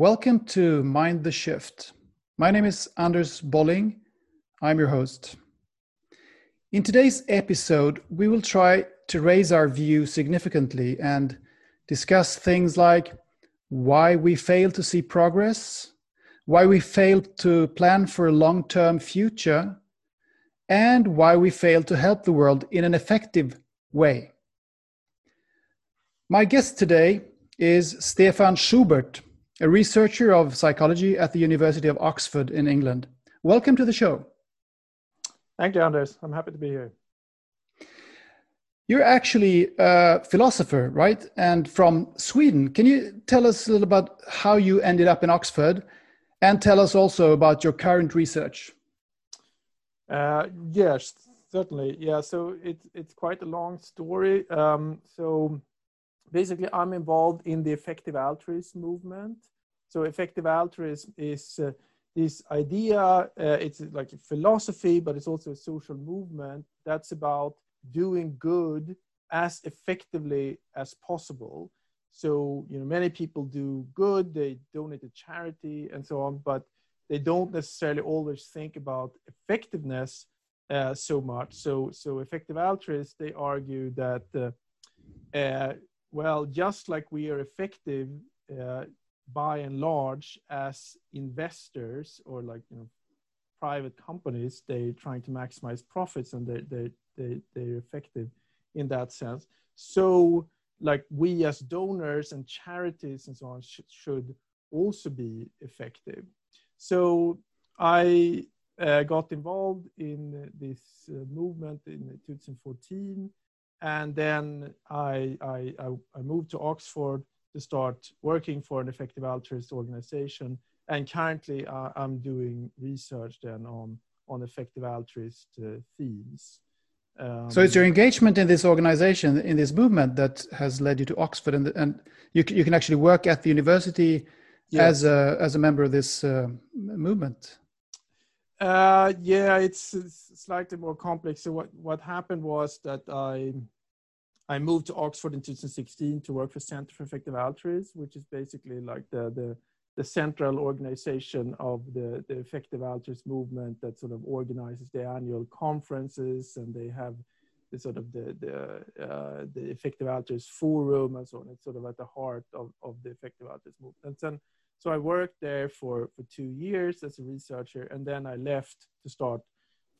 Welcome to Mind the Shift. My name is Anders Bolling. I'm your host. In today's episode, we will try to raise our view significantly and discuss things like why we fail to see progress, why we fail to plan for a long term future, and why we fail to help the world in an effective way. My guest today is Stefan Schubert, a researcher of psychology at the University of Oxford in England. Welcome to the show. Thank you, Anders. I'm happy to be here. You're actually a philosopher, right? And from Sweden. Can you tell us a little about how you ended up in Oxford and tell us also about your current research? Uh, yes, certainly. Yeah, so it's, it's quite a long story. Um, so basically, I'm involved in the effective altruism movement. So effective altruism is uh, this idea, uh, it's like a philosophy, but it's also a social movement that's about doing good as effectively as possible. So, you know, many people do good, they donate to charity and so on, but they don't necessarily always think about effectiveness uh, so much. So, so effective altruists, they argue that, uh, uh, well, just like we are effective uh, by and large as investors or like you know private companies they're trying to maximize profits and they they they they're effective in that sense. So like we as donors and charities and so on sh- should also be effective. So i uh, got involved in this uh, movement in 2014 and then I, I i moved to oxford to start working for an effective altruist organization. And currently, uh, I'm doing research then on on effective altruist uh, themes. Um, so it's your engagement in this organization, in this movement, that has led you to Oxford, and and you you can actually work at the university yes. as a as a member of this uh, movement. Uh, yeah, it's, it's, slightly more complex. So what what happened was that I I moved to Oxford in 2016 to work for Center for Effective Altruism, which is basically like the, the, the central organization of the, the effective altruism movement that sort of organizes the annual conferences and they have the sort of the, the, uh, the effective altruism forum and so on. It's sort of at the heart of, of the effective altruism movement. And so I worked there for, for two years as a researcher and then I left to start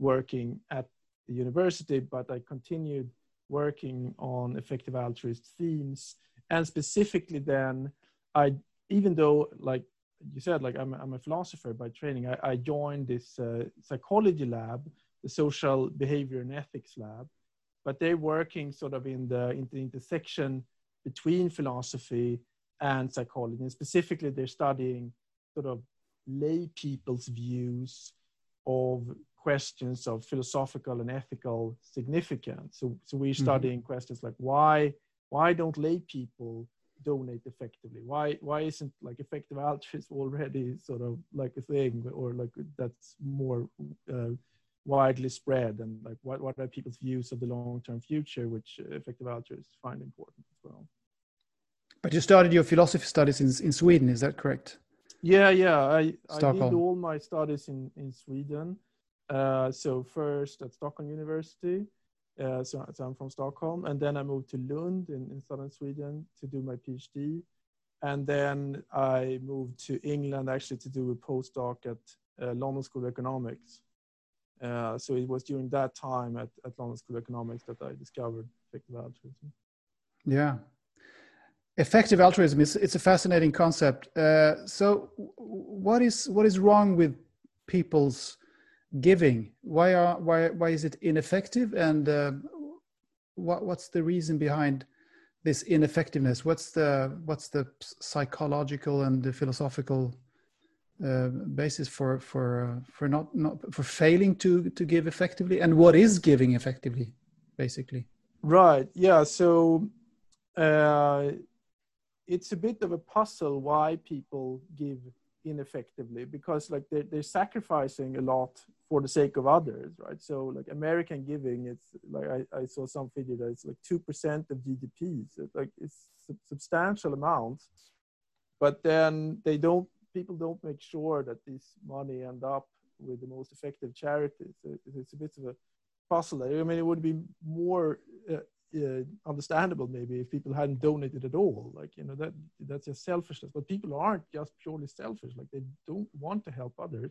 working at the university, but I continued working on effective altruist themes. And specifically then i even though like you said like i'm, I'm a philosopher by training i, I joined this uh, psychology lab the social behavior and ethics lab but they're working sort of in the, in the intersection between philosophy and psychology. And specifically they're studying sort of lay people's views of questions of philosophical and ethical significance. So, so we're mm-hmm. studying mm-hmm. questions like why why don't lay people donate effectively? Why why isn't like effective altruism already sort of like a thing or like that's more uh, widely spread and like what, what are people's views of the long-term future which effective altruists find important as well but you started your philosophy studies in, in sweden is that correct yeah yeah i, I did all my studies in, in sweden uh, so first at Stockholm University, uh, so, so, I'm from Stockholm, and then I moved to Lund in, in southern Sweden to do my PhD, and then I moved to England actually to do a postdoc at uh, London School of Economics. Uh, so it was during that time at, at London School of Economics that I discovered effective altruism. Yeah, effective altruism is it's a fascinating concept. Uh, so what is what is wrong with people's giving? Why are why why is it ineffective? And uh, what what's the reason behind this ineffectiveness? What's the what's the psychological and the philosophical uh, basis for for uh, for not not for failing to to give effectively? And what is giving effectively basically? Right. Yeah. So uh it's a bit of a puzzle why people give ineffectively because like they're, they're sacrificing a lot for the sake of others right so like american giving it's like i, I saw some figure that it's like 2% of gdp so it's like it's substantial amount but then they don't people don't make sure that this money end up with the most effective charities. It's a bit of a puzzle. I mean, it would be more uh, uh, understandable maybe if people hadn't donated at all. Like you know that that's just selfishness. But people aren't just purely selfish. Like they don't want to help others,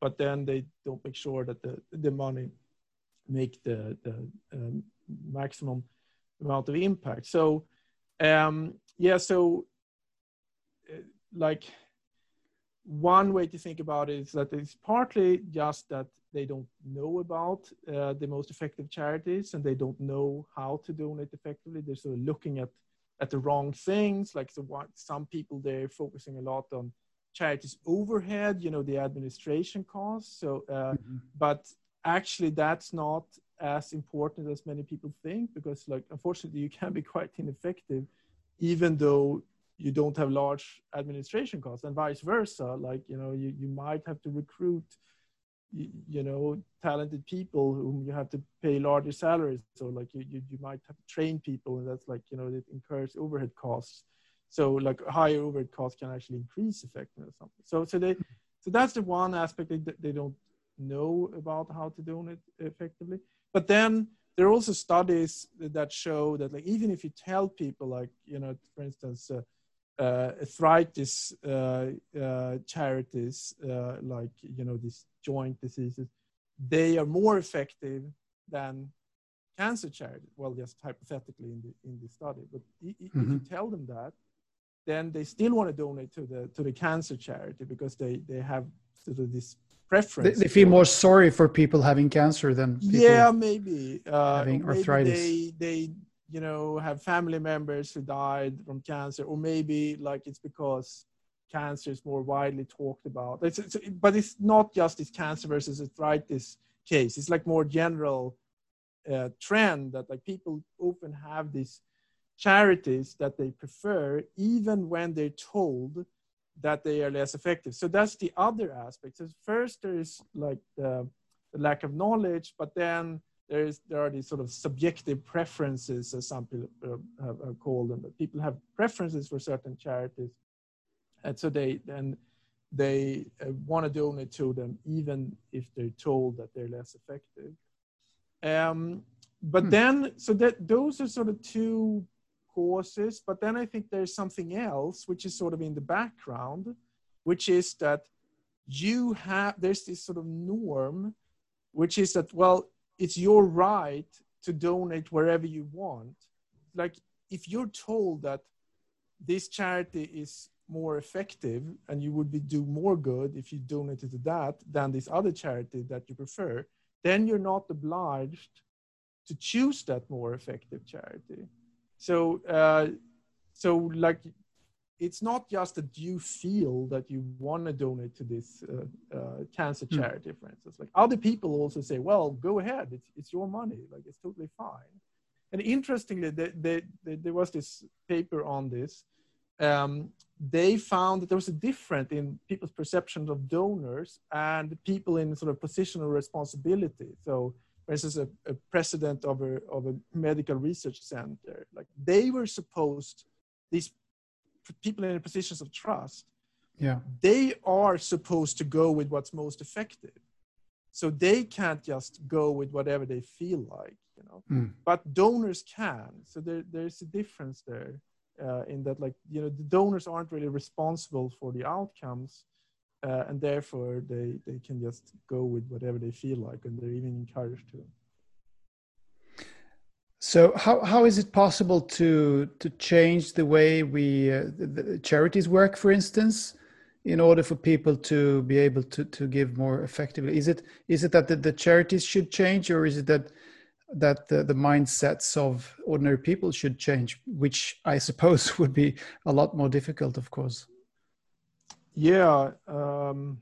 but then they don't make sure that the the money make the the um, maximum amount of impact. So um, yeah, so uh, like one way to think about it is that it's partly just that they don't know about uh, the most effective charities and they don't know how to donate effectively. They're sort of looking at at the wrong things. Like so what, some people they're focusing a lot on charities overhead, you know, the administration costs. So, uh, mm-hmm. but actually that's not as important as many people think because like unfortunately you can be quite ineffective even though you don't have large administration costs and vice versa. Like you know you, you might have to recruit you, you know talented people whom you have to pay larger salaries. So like you, you, you might have to train people and that's like you know it incurs overhead costs. So like higher overhead costs can actually increase effectiveness or something. So so they so that's the one aspect they, they don't know about how to do it effectively. But then there are also studies that show that like even if you tell people like you know for instance uh, uh, arthritis uh, uh, charities uh, like you know these joint diseases, they are more effective than cancer charities. Well, just hypothetically in the in the study, but if mm-hmm. you tell them that, then they still want to donate to the to the cancer charity because they they have sort of this preference. They, they feel more sorry for people having cancer than yeah, maybe uh, having arthritis. Maybe they they you know have family members who died from cancer or maybe like it's because cancer is more widely talked about. It's, it's, but it's not just this cancer versus arthritis case. It's like more general uh, trend that like people often have these charities that they prefer even when they're told that they are less effective. So that's the other aspect. So first there's like the, the lack of knowledge but then there is there are these sort of subjective preferences, as some people uh, have, have called them. But people have preferences for certain charities, and so they then they uh, want to donate to them, even if they're told that they're less effective. Um, but hmm. then, so that those are sort of two causes. But then I think there's something else, which is sort of in the background, which is that you have there's this sort of norm, which is that well it's your right to donate wherever you want. Like if you're told that this charity is more effective and you would be do more good if you donated to that than this other charity that you prefer, then you're not obliged to choose that more effective charity. So, uh, so like it's not just that you feel that you want to donate to this uh, uh, cancer hmm. charity, for instance. Like other people also say, well, go ahead, it's, it's your money, like it's totally fine. And interestingly, they, they, they, there was this paper on this. Um, they found that there was a difference in people's perceptions of donors and people in sort of positional responsibility. So, for instance, a, a president of a, of a medical research center, like they were supposed, these people in positions of trust, yeah, they are supposed to go with what's most effective. So they can't just go with whatever they feel like, you know. Mm. But donors can. So there, there's a difference there uh, in that, like, you know, the donors aren't really responsible for the outcomes. Uh, and therefore they, they can just go with whatever they feel like and they're even encouraged to so how, how is it possible to to change the way we uh, the, the charities work, for instance, in order for people to be able to to give more effectively? Is it is it that the, the charities should change, or is it that that the, the mindsets of ordinary people should change, which I suppose would be a lot more difficult, of course. Yeah, um,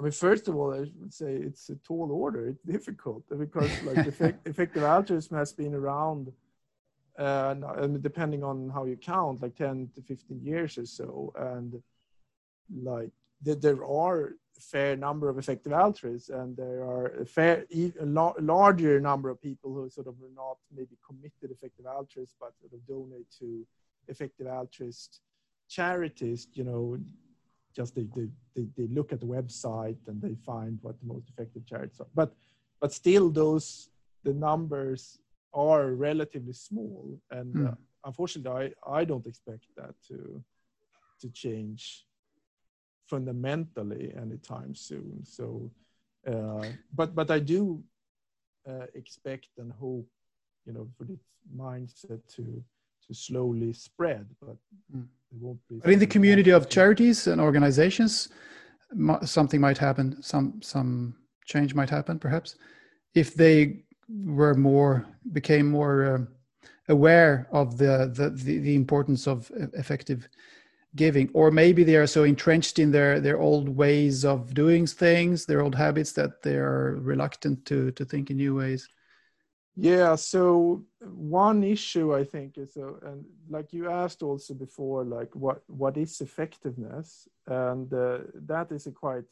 I mean, first of all, I would say it's a tall order. It's difficult because like effect, effective altruism has been around, uh, and depending on how you count, like 10 to 15 years or so. And like there are a fair number of effective altruists and there are a fair, a larger number of people who sort of are not maybe committed effective altruists, but sort of donate to effective altruists charities, you know, just they, they, they, they look at the website and they find what the most effective charities are. But, but still those, the numbers are relatively small. And mm. uh, unfortunately, I, I don't expect that to, to change fundamentally anytime soon. So, uh, but, but I do uh, expect and hope, you know, for this mindset to, to slowly spread, but mm. it won't be. But in the community of charities and organizations, something might happen. Some some change might happen, perhaps, if they were more became more um, aware of the, the the the importance of effective giving or maybe they are so entrenched in their their old ways of doing things their old habits that they are reluctant to to think in new ways yeah, so one issue I think is, uh, and like you asked also before, like what what is effectiveness, and uh, that is a quite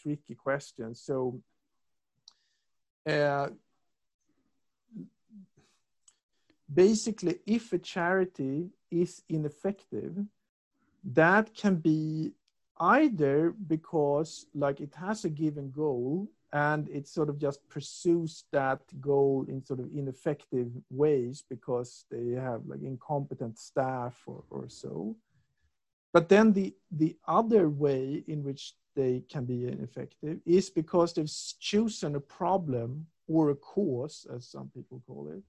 tricky question. So, uh, basically, if a charity is ineffective, that can be either because like it has a given goal and it sort of just pursues that goal in sort of ineffective ways because they have like incompetent staff or, or so but then the the other way in which they can be ineffective is because they've chosen a problem or a cause as some people call it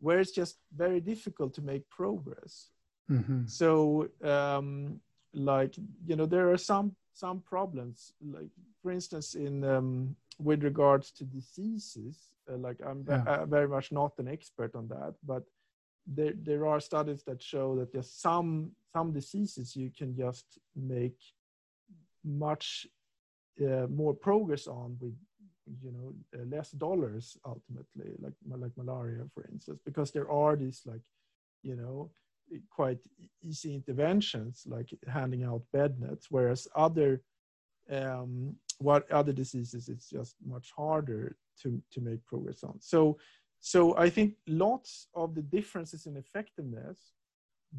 where it's just very difficult to make progress mm-hmm. so um, like you know there are some some problems like for instance in um, with regards to diseases, uh, like I'm yeah. uh, very much not an expert on that, but there there are studies that show that there's some some diseases you can just make much uh, more progress on with you know uh, less dollars ultimately like like malaria for instance because there are these like you know quite easy interventions like handing out bed nets whereas other um, what other diseases it's just much harder to to make progress on so so i think lots of the differences in effectiveness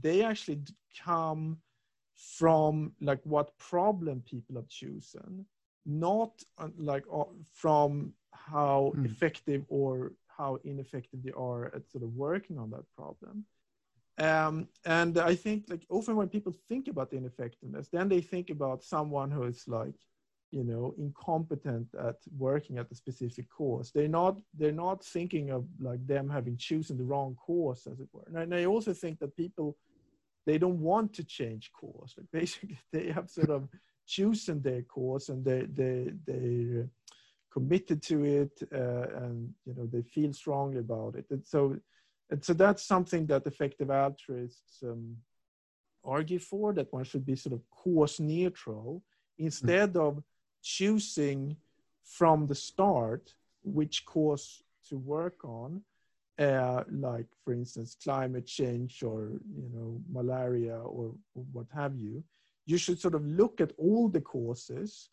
they actually come from like what problem people have chosen not uh, like uh, from how mm. effective or how ineffective they are at sort of working on that problem um, and i think like often when people think about the ineffectiveness then they think about someone who is like you know incompetent at working at a specific cause. They're not they're not thinking of like them having chosen the wrong cause as it were. And i also think that people they don't want to change course. Like basically they have sort of chosen their course and they they they committed to it uh, and you know they feel strongly about it. And so and so that's something that effective altruists um, argue for that one should be sort of cause neutral instead mm. of choosing from the start which cause to work on uh, like for instance climate change or you know malaria or, what have you you should sort of look at all the causes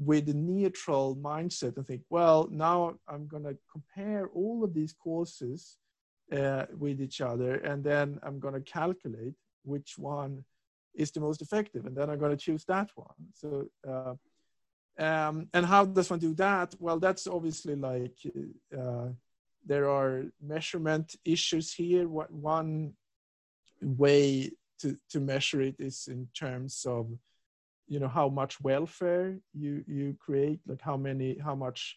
with a neutral mindset and think well now i'm going to compare all of these causes uh, with each other and then i'm going to calculate which one is the most effective and then i'm going to choose that one. So uh, um, and how does one do that? Well, that's obviously like uh, there are measurement issues here. What one way to, to measure it is in terms of you know how much welfare you you create, like how many how much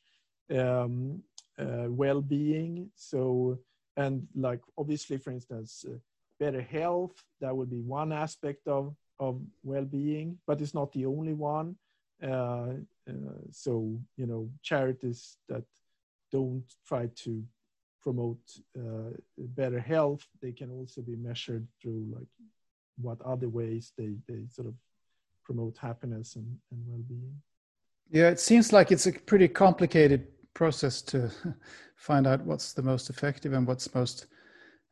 um, uh, well-being. So and like obviously, for instance, uh, better health that would be one aspect of of well-being, but it's not the only one. Uh, uh, so you know charities that don't try to promote uh, better health they can also be measured through like what other ways they they sort of promote happiness and, and well-being. Yeah it seems like it's a pretty complicated process to find out what's the most effective and what's most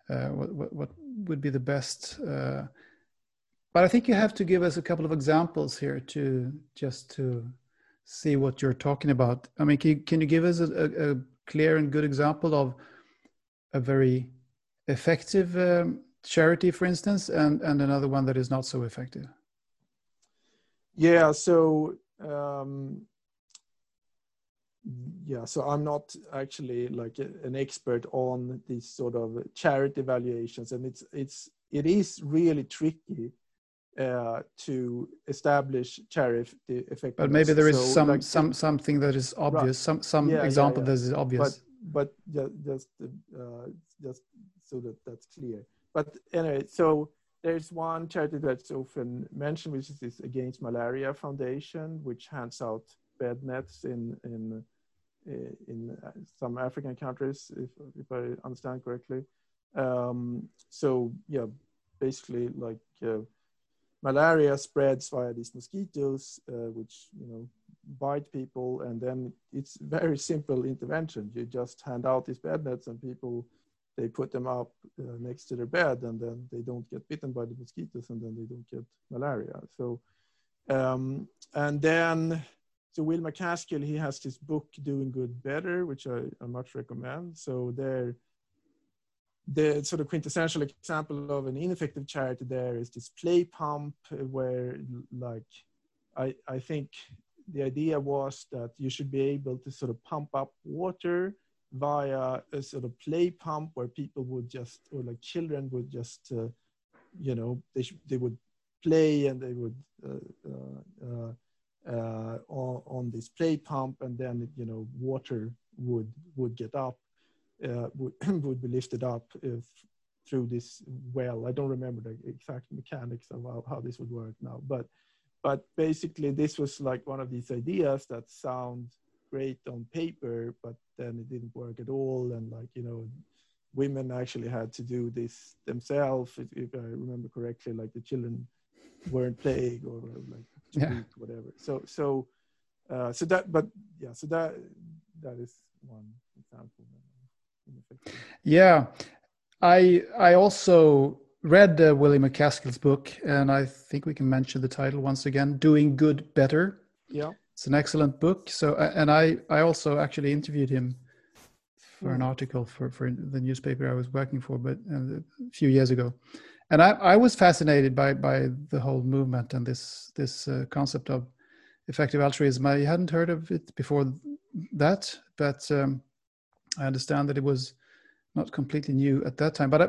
uh, what, what, what would be the best uh, but i think you have to give us a couple of examples here to just to see what you're talking about. I mean, can you, can you give us a, a, clear and good example of a very effective um, charity, for instance, and and another one that is not so effective? Yeah. So. Um, yeah so i'm not actually like an expert on these sort of charity valuations, and it's it's it is really tricky uh, to establish charity effectiveness. But maybe there is so some like, some something that is obvious, right. some some yeah, example yeah, yeah. that is obvious. But but just uh, just so that that's clear. But anyway, so there's one charity that's often mentioned, which is this Against Malaria Foundation, which hands out bed nets in in uh, in uh, some African countries, if if I understand correctly. Um, so yeah, basically like uh, malaria spreads via these mosquitoes, uh, which you know bite people, and then it's very simple intervention. You just hand out these bed nets, and people they put them up uh, next to their bed, and then they don't get bitten by the mosquitoes, and then they don't get malaria. So, um, and then so Will MacAskill he has this book, Doing Good Better, which I, I much recommend. So there the sort of quintessential example of an ineffective charity there is this play pump where like I, I think the idea was that you should be able to sort of pump up water via a sort of play pump where people would just or like children would just uh, you know they sh- they would play and they would uh, uh, uh, on, on this play pump and then you know water would would get up. uh, would, would be lifted up if, through this well. I don't remember the exact mechanics of how, how this would work now, but but basically this was like one of these ideas that sound great on paper, but then it didn't work at all, and like you know women actually had to do this themselves if, if, i remember correctly like the children weren't playing or like yeah. whatever so so uh, so that but yeah so that that is one example yeah, I I also read uh, William MacAskill's book, and I think we can mention the title once again: "Doing Good Better." Yeah, it's an excellent book. So, and I I also actually interviewed him for an hmm. article for for the newspaper I was working for, but uh, a few years ago, and I I was fascinated by by the whole movement and this this uh, concept of effective altruism. I hadn't heard of it before that, but um, I understand that it was not completely new at that time, but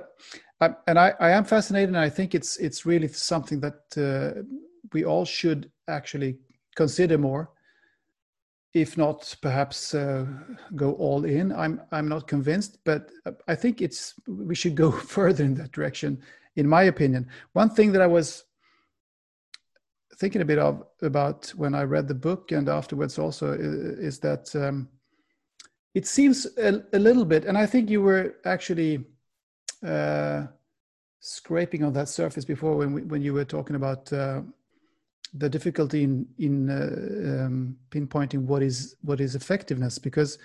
I, I and I, I, am fascinated, and I think it's it's really something that uh, we all should actually consider more, if not perhaps uh, go all in. I'm I'm not convinced, but I think it's we should go further in that direction, in my opinion. One thing that I was thinking a bit of about when I read the book and afterwards also is, that. Um, it seems a, a, little bit, and I think you were actually uh, scraping on that surface before when we, when you were talking about uh, the difficulty in in uh, um, pinpointing what is what is effectiveness because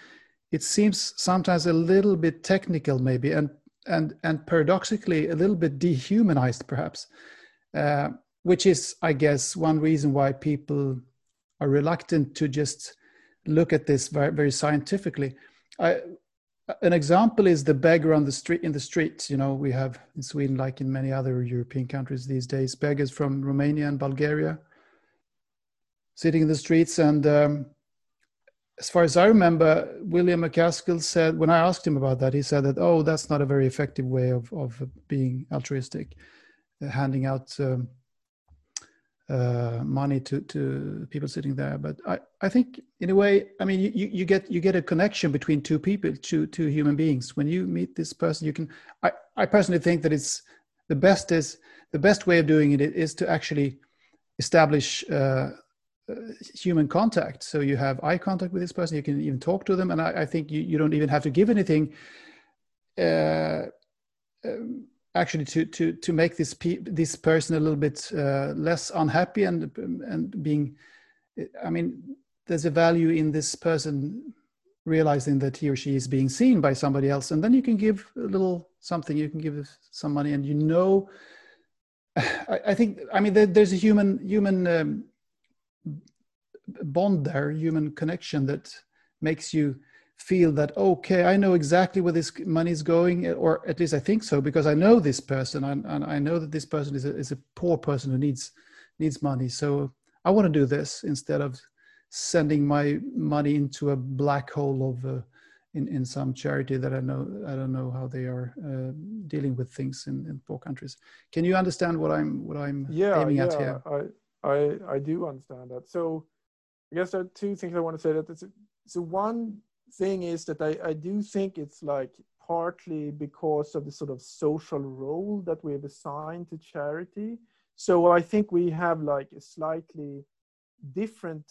it seems sometimes a little bit technical maybe and and and paradoxically a little bit dehumanized perhaps uh, which is i guess one reason why people are reluctant to just look at this very, very scientifically. I, an example is the beggar on the street in the streets. You know, we have in Sweden, like in many other European countries these days, beggars from Romania and Bulgaria sitting in the streets. And um, as far as I remember, William MacAskill said when I asked him about that, he said that oh, that's not a very effective way of of being altruistic, uh, handing out. Um, uh, money to to people sitting there. But I, I think in a way, I mean, you, you get you get a connection between two people, two two human beings. When you meet this person, you can. I, I personally think that it's the best is the best way of doing it is to actually establish uh, uh, human contact. So you have eye contact with this person. You can even talk to them, and I, I think you, you don't even have to give anything. Uh, um, actually to to to make this pe- this person a little bit uh, less unhappy and and being i mean there's a value in this person realizing that he or she is being seen by somebody else. And then you can give a little something. You can give some money and you know i, I think i mean there, there's a human human um, bond there human connection that makes you feel that okay i know exactly where this money is going or at least i think so because i know this person and, and i know that this person is a, is a poor person who needs needs money so i want to do this instead of sending my money into a black hole of uh, in, in some charity that I know I don't know how they are uh, dealing with things in, in poor countries. Can you understand what I'm what I'm yeah, aiming yeah, at here? I, I I do understand that. So I guess there are two things I want to say. That so one thing is that I, I do think it's like partly because of the sort of social role that we have assigned to charity. So I think we have like a slightly different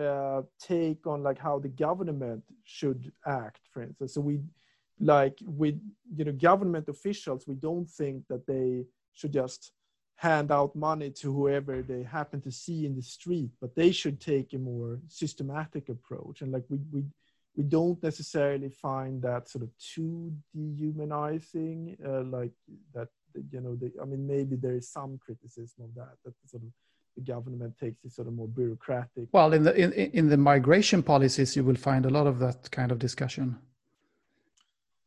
uh, take on like how the government should act for instance so we like with you know government officials we don't think that they should just hand out money to whoever they happen to see in the street but they should take a more systematic approach and like we we we don't necessarily find that sort of too dehumanizing uh, like that you know the, i mean maybe there is some criticism of that that sort of the government takes this sort of more bureaucratic. Well, in the in, in the migration policies, you will find a lot of that kind of discussion.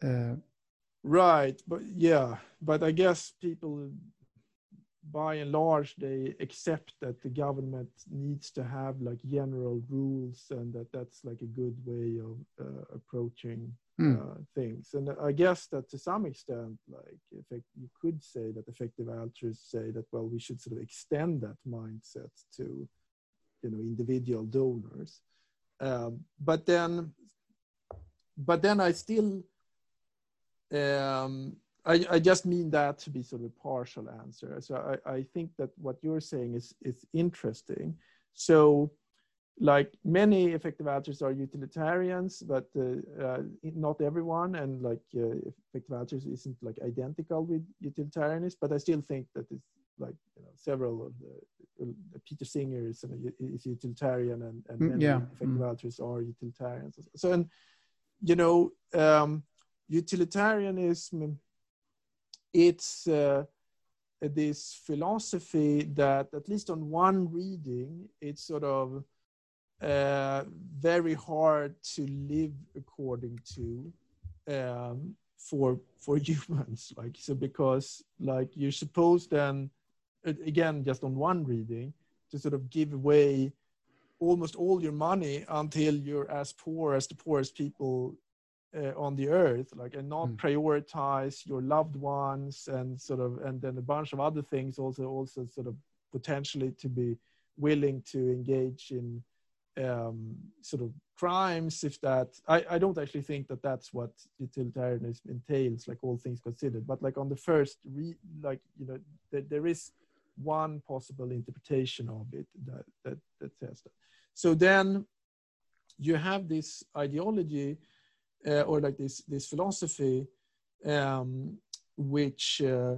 Uh, right, but yeah, but I guess people by and large they accept that the government needs to have like general rules and that that's like a good way of uh, approaching mm. uh, things and i guess that to some extent like effect, you could say that effective altruists say that well we should sort of extend that mindset to you know individual donors um, but then but then i still um, I, I just mean that to be sort of a partial answer. So I, I think that what you're saying is, is interesting. So like many effective altruists are utilitarians, but uh, uh, not everyone. And like uh, effective altruism isn't like identical with utilitarianism, but I still think that it's like you know, several of the, uh, Peter Singer is, is utilitarian and, and mm, many yeah. effective mm. altruists are utilitarians. So, and you know, um, utilitarianism it's uh, this philosophy that, at least on one reading, it's sort of uh, very hard to live according to um, for for humans. Like so, because like you're supposed then, again, just on one reading, to sort of give away almost all your money until you're as poor as the poorest people uh, on the earth like and not mm. prioritize your loved ones and sort of and then a bunch of other things also also sort of potentially to be willing to engage in um, sort of crimes if that I, I don't actually think that that's what utilitarianism entails like all things considered but like on the first re, like you know th- there is one possible interpretation of it that that, that says that so then you have this ideology uh, or like this this philosophy um, which uh,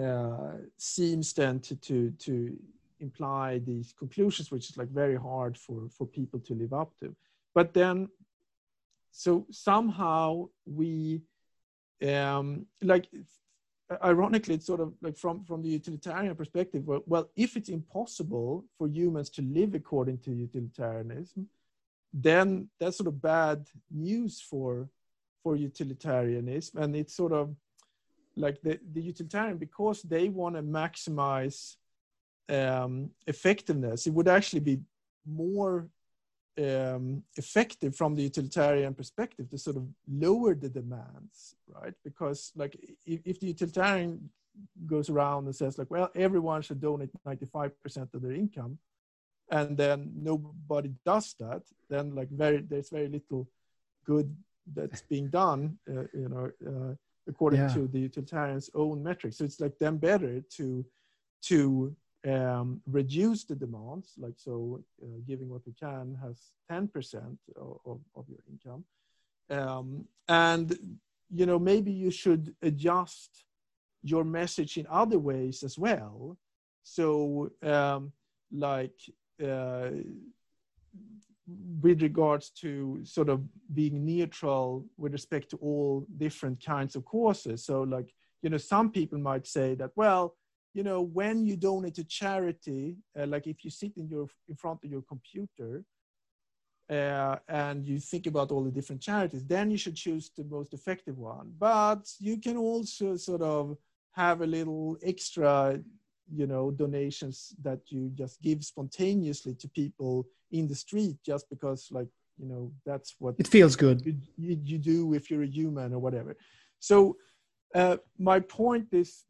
uh, seems then to, to to imply these conclusions which is like very hard for for people to live up to. But then so somehow we um, like ironically it's sort of like from from the utilitarian perspective well, well if it's impossible for humans to live according to utilitarianism then that's sort of bad news for for utilitarianism. And it's sort of like the, the utilitarian because they want to maximize um, effectiveness it would actually be more um, effective from the utilitarian perspective to sort of lower the demands right? Because like if, if the utilitarian goes around and says like well everyone should donate 95% of their income and then nobody does that then like very there's very little good that's being done uh, you know uh, according yeah. to the utilitarians own metrics. So it's like then better to to um, reduce the demands like so uh, giving what we can has 10% of, of, of your income. Um, and you know maybe you should adjust your message in other ways as well. So um, like with regards to sort of being neutral with respect to all different kinds of causes. So, like, you know, some people might say that, well, you know, when you donate to charity, uh, like if you sit in your in front of your computer uh, and you think about all the different charities, then you should choose the most effective one. But you can also sort of have a little extra, you know, donations that you just give spontaneously to people in the street just because, like, you know, that's what it feels good. You, you, you do if you're a human or whatever. So, uh, my point is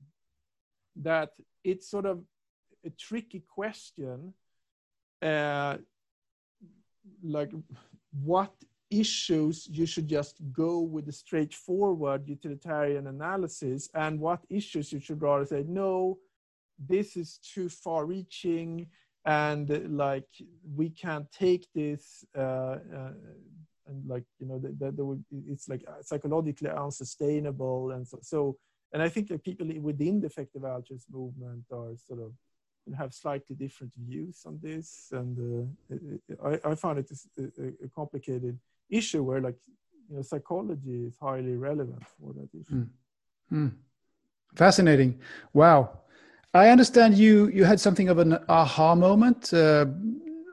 that it's sort of a tricky question uh, like what issues you should just go with the straightforward utilitarian analysis and what issues you should rather say no this is too far reaching and like we can't take this uh, uh, and like you know that it's like psychologically unsustainable and so, so and i think that people within the effective altruism movement are sort of have slightly different views on this, and uh, I, I found it a, a, complicated issue where, like, you know, psychology is highly relevant for that issue. Mm. Mm. Fascinating! Wow, I understand you you had something of an aha moment uh,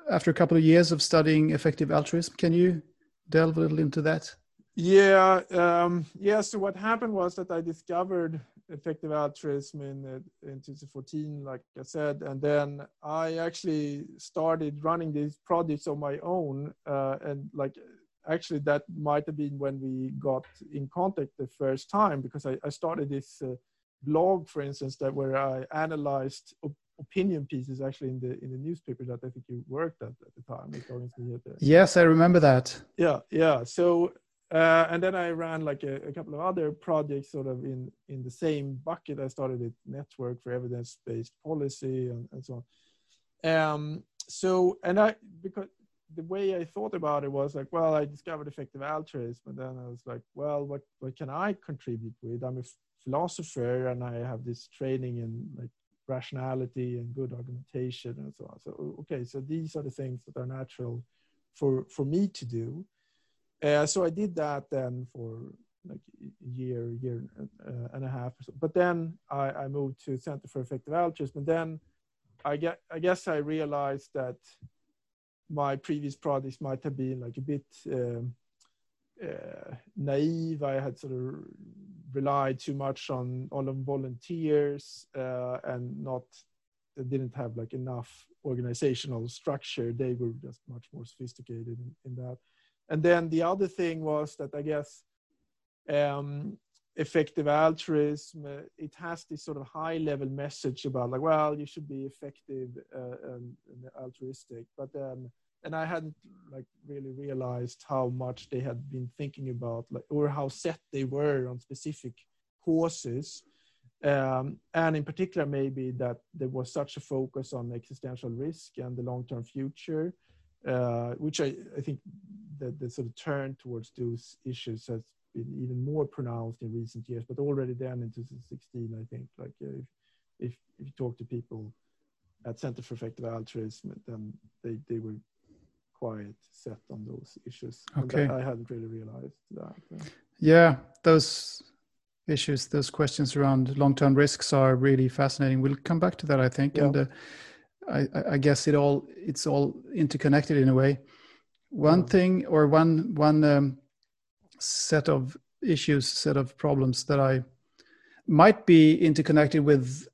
after a couple of years of studying effective altruism. Can you delve a little into that? Yeah, um, yeah. So what happened was that I discovered effective altruism in uh, in 2014, like I said, and then I actually started running these projects on my own, uh, and like actually that might have been when we got in contact the first time because I, I started this uh, blog, for instance, that where I analyzed op- opinion pieces actually in the in the newspaper that I think you worked at at the time. Yes, I remember that. Yeah, yeah. So uh, and then I ran like a, a, couple of other projects sort of in, in the same bucket. I started a network for evidence-based policy and, and so on. Um, so, and I, because the way I thought about it was like, well, I discovered effective altruism, and then I was like, well, what, what can I contribute with? I'm a philosopher and I have this training in like rationality and good argumentation and so on. So, okay, so these are the things that are natural for, for me to do. Uh, so I did that then for like a year, year uh, and a half. So. But then I, I, moved to Center for Effective Altruism. And then I get, I guess I realized that my previous projects might have been like a bit um, uh, naive. I had sort of relied too much on all of volunteers uh, and not didn't have like enough organizational structure. They were just much more sophisticated in, in that and then the other thing was that I guess um, effective altruism uh, it has this sort of high level message about like well you should be effective uh, and, and, altruistic but then and I hadn't like really realized how much they had been thinking about like or how set they were on specific causes um, and in particular maybe that there was such a focus on existential risk and the long-term future uh, which I, I think that the sort of turn towards those issues has been even more pronounced in recent years. But already then in 2016, I think, like if, if, if you talk to people at Center for Effective Altruism, then they, they were quite set on those issues. Okay. I hadn't really realized that. Yeah, those issues, those questions around long-term risks are really fascinating. We'll come back to that, I think. Yeah. And uh, I, I, guess it all it's all interconnected in a way. One mm. thing or one one um, set of issues, set of problems that I might be interconnected with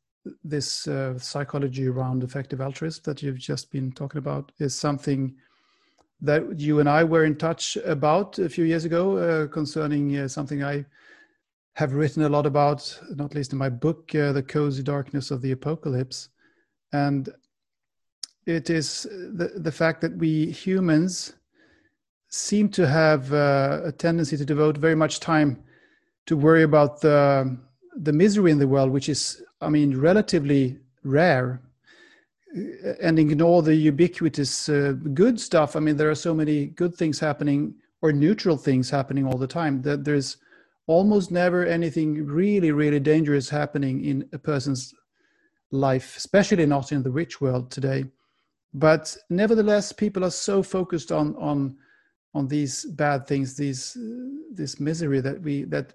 this uh, psychology around effective altruism that you've just been talking about is something that you and I were in touch about a few years ago uh, concerning uh, something I have written a lot about, not least in my book, uh, The Cozy Darkness of the Apocalypse. And it is the, the fact that we humans seem to have uh, a tendency to devote very much time to worry about the, the misery in the world, which is, I mean, relatively rare, and ignore the ubiquitous uh, good stuff. I mean, there are so many good things happening or neutral things happening all the time that there's almost never anything really, really dangerous happening in a person's life, especially not in the rich world today but nevertheless people are so focused on on on these bad things these uh, this misery that we that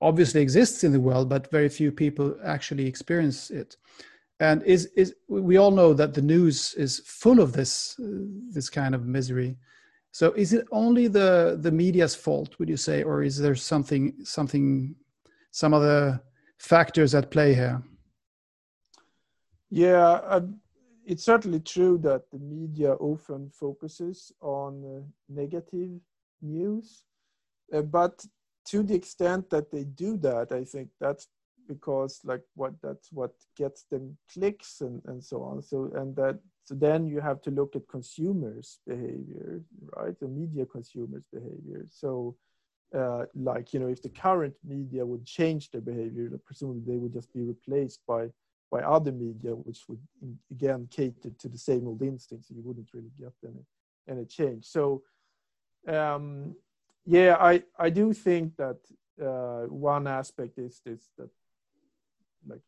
obviously exists in the world but very few people actually experience it and is is we all know that the news is full of this uh, this kind of misery So is it only the the media's fault, would you say, or is there something something some other factors at play here? Yeah, um, it's certainly true that the media often focuses on uh, negative news, uh, but to the extent that they do that, I think that's because like what that's what gets them clicks and, and so on. So and that so then you have to look at consumers' behavior, right? The media consumers' behavior. So uh, like you know, if the current media would change their behavior, presumably they would just be replaced by by other media, which would again cater to the same old instincts. You wouldn't really get any any change. So um, yeah, I I do think that uh, one aspect is this that like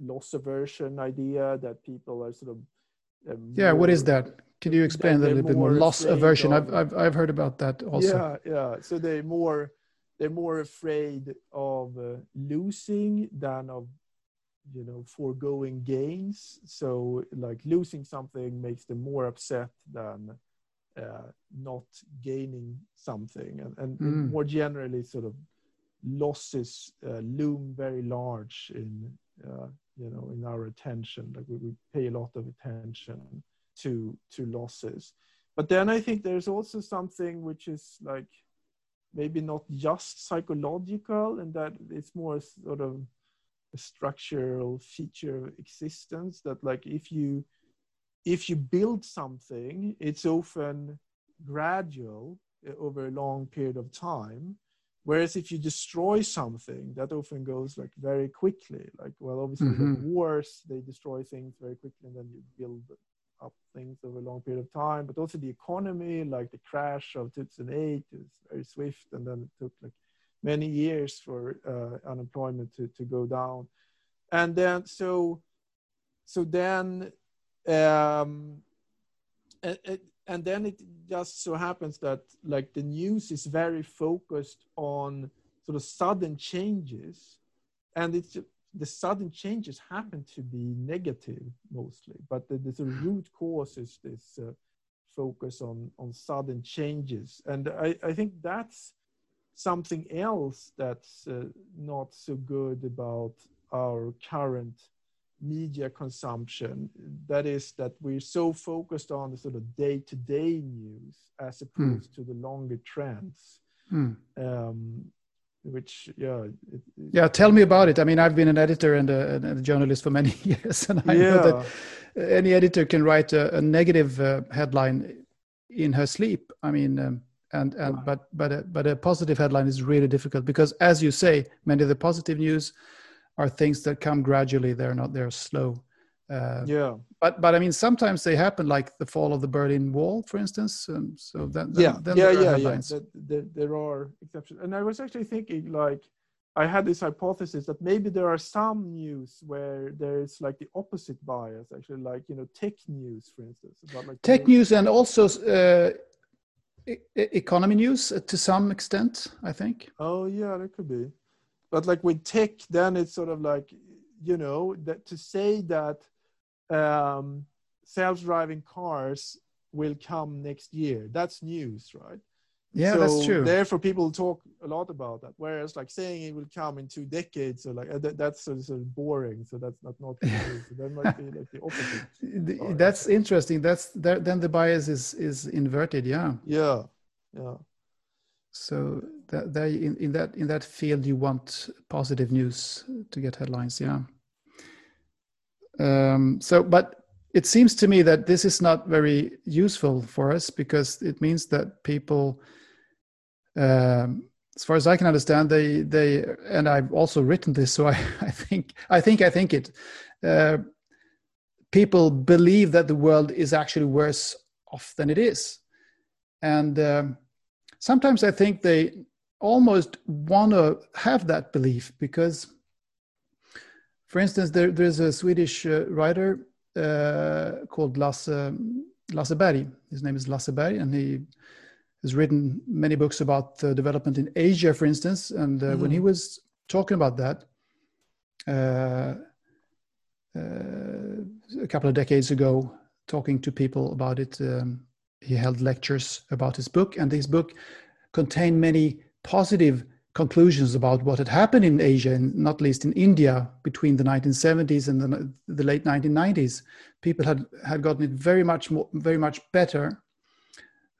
loss aversion idea that people are sort of um, yeah what is that? Can you explain that a little bit more? loss aversion. Of, I've, I've i've heard about that also. Yeah yeah. So they're more they're more afraid of uh, losing than of you know foregoing gains. So like losing something makes them more upset than uh, not gaining something. And, and mm. more generally sort of losses uh, loom very large in uh, you know in our attention. Like we, we pay a lot of attention to to losses. But then i think there's also something which is like maybe not just psychological and that it's more sort of a structural feature of existence that like if you if you build something it's often gradual over a long period of time Whereas if you destroy something, that often goes like very quickly. Like, well, obviously, mm-hmm. wars, they destroy things very quickly and then you build up things over a long period of time. But also the economy, like the crash of 2008 is very swift. And then it took like many years for uh, unemployment to, to go down. And then, so, so then, um, it, and then it just so happens that like the news is very focused on sort of sudden changes and it's the sudden changes happen to be negative mostly but the, the sort of root cause is this uh, focus on on sudden changes. And i i think that's something else that's uh, not so good about our current media consumption that is that we're so focused on the sort of day-to-day news as opposed mm. to the longer trends mm. um, which yeah it, it, yeah tell me about it i mean i've been an editor and a, and a journalist for many years and i yeah. know that any editor can write a, a negative uh, headline in her sleep i mean um, and and but but a, but a positive headline is really difficult because as you say many of the positive news are things that come gradually. They're not they're slow. Uh, yeah. But but I mean sometimes they happen like the fall of the Berlin Wall, for instance. Um, so that, that yeah yeah yeah yeah. That, there are exceptions, and I was actually thinking like I had this hypothesis that maybe there are some news where there's like the opposite bias, actually, like you know tech news, for instance. About like tech news and also uh, e economy news to some extent, I think. Oh yeah, that could be but like with tech then it's sort of like you know that to say that um, self-driving cars will come next year that's news right? Yeah so that's true. therefore people talk a lot about that whereas like saying it will come in two decades so like uh, that, that's sort of, sort of, boring so that's not not so that might be like the opposite. That's interesting. That's that, then the bias is is inverted yeah. Yeah yeah. So that they in, in that in that field you want positive news to get headlines yeah. Um, so but it seems to me that this is not very useful for us because it means that people um, as far as i can understand they they and i've also written this so i, I think i think i think it uh, people believe that the world is actually worse off than it is. And um, sometimes I think they almost want to have that belief because, for instance, there, there's a Swedish uh, writer uh, called Lasse, Lasse Berg. His name is Lasse Berg, and he has written many books about the development in Asia, for instance. And uh, mm-hmm. when he mm-hmm. was talking about that, uh, uh, a couple of decades ago, talking to people about it, um, he held lectures about his book, and his book contained many positive conclusions about what had happened in Asia, and not least in India, between the 1970s and the, the late 1990s. People had, had gotten it very much more, very much better.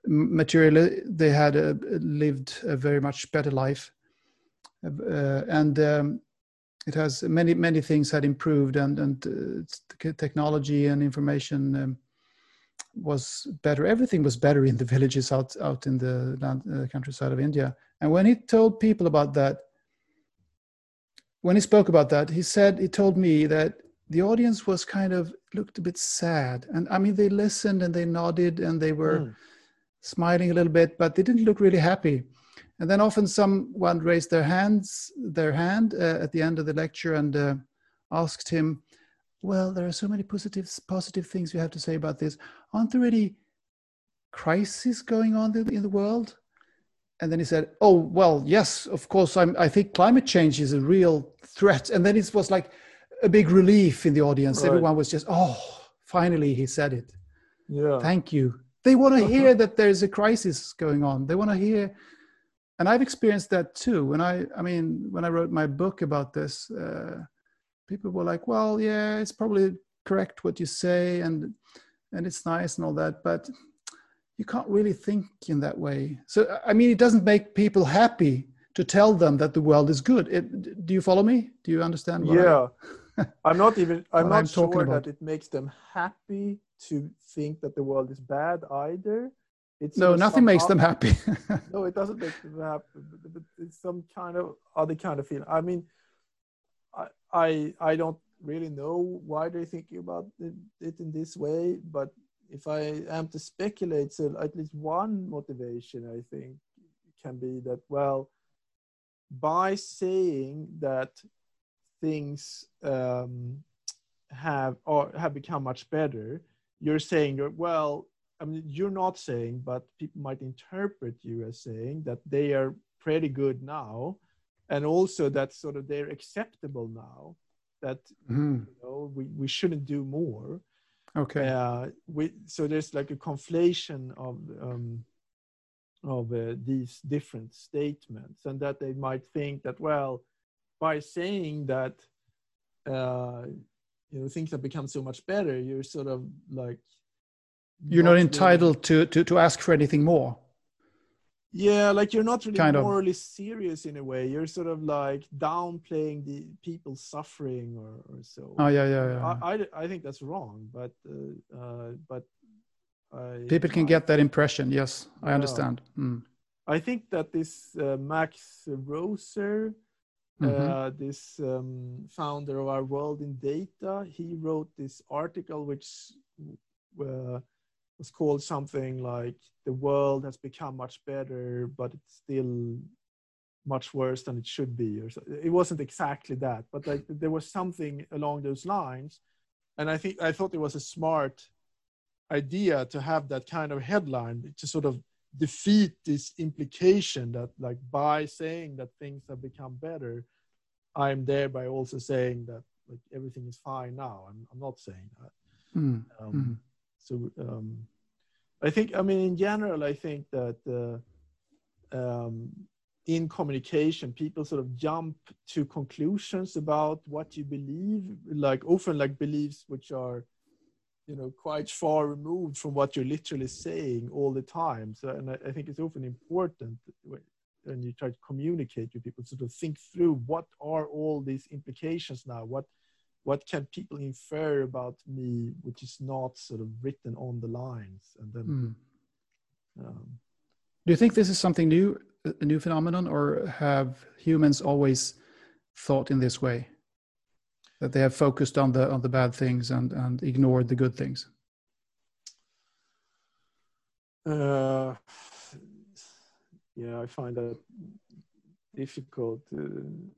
Materially, they had uh, lived a very much better life, uh, and um, it has many many things had improved, and and uh, technology and information. Um, was better. Everything was better in the villages out out in the land, uh, countryside of India. And when he told people about that, when he spoke about that, he said he told me that the audience was kind of looked a bit sad. And I mean, they listened and they nodded and they were mm. smiling a little bit, but they didn't look really happy. And then often someone raised their hands, their hand uh, at the end of the lecture and uh, asked him, well, there are so many positive, positive things you have to say about this. Aren't there any crises going on in the world? And then he said, "Oh well, yes, of course. I'm, I think climate change is a real threat." And then it was like a big relief in the audience. Right. Everyone was just, "Oh, finally, he said it." Yeah. Thank you. They want to hear that there's a crisis going on. They want to hear, and I've experienced that too. When I, I mean, when I wrote my book about this, uh, people were like, well, yeah, it's probably correct what you say, and and it's nice and all that, but you can't really think in that way. So I mean, it doesn't make people happy to tell them that the world is good. It, do you follow me? Do you understand? yeah, I, am not even. I'm not I'm sure that it makes them happy to think that the world is bad either. It's no, nothing makes them happy. no, it doesn't make them happy. But it's some kind of other kind of feeling. I mean, I I don't really know why they're thinking about it in this way, but if I am to speculate, so at least one motivation I think can be that well, by saying that things um, have or have become much better, you're saying you're well. I mean, you're not saying, but people might interpret you as saying that they are pretty good now, and also that sort of they're acceptable now that mm. you know we, we shouldn't do more okay. Uh, we so there's like a conflation of um, of uh, these different statements and that they might think that well by saying that uh, you know things have become so much better you're sort of like you're not, not entitled to, to to ask for anything more yeah like you're not really kind morally of. serious in a way you're sort of like downplaying the people suffering or, or so oh yeah yeah, yeah. I, I, I think that's wrong but uh, uh, but I, people can get that impression yes i understand mm. i think that this uh, max roser uh, mm-hmm. this um, founder of our world in data he wrote this article which uh, was called something like the world has become much better but it's still much worse than it should be or so. it wasn't exactly that but like there was something along those lines and i think i thought it was a smart idea to have that kind of headline to sort of defeat this implication that like by saying that things have become better i'm thereby also saying that like everything is fine now i'm, I'm not saying that mm. Um, mm. So um, I think, I mean, in general, I think that uh, um, in communication, people sort of jump to conclusions about what you believe, like often like beliefs which are, you know, quite far removed from what you're literally saying all the time. So, and I, I think it's often important when you try to communicate with people, sort of think through what are all these implications now? What what can people infer about me which is not sort of written on the lines? And then mm. um, do you think this is something new a new phenomenon or have humans always thought in this way? That they have focused on the on the bad things and and ignored the good things? Uh, yeah i find that difficult.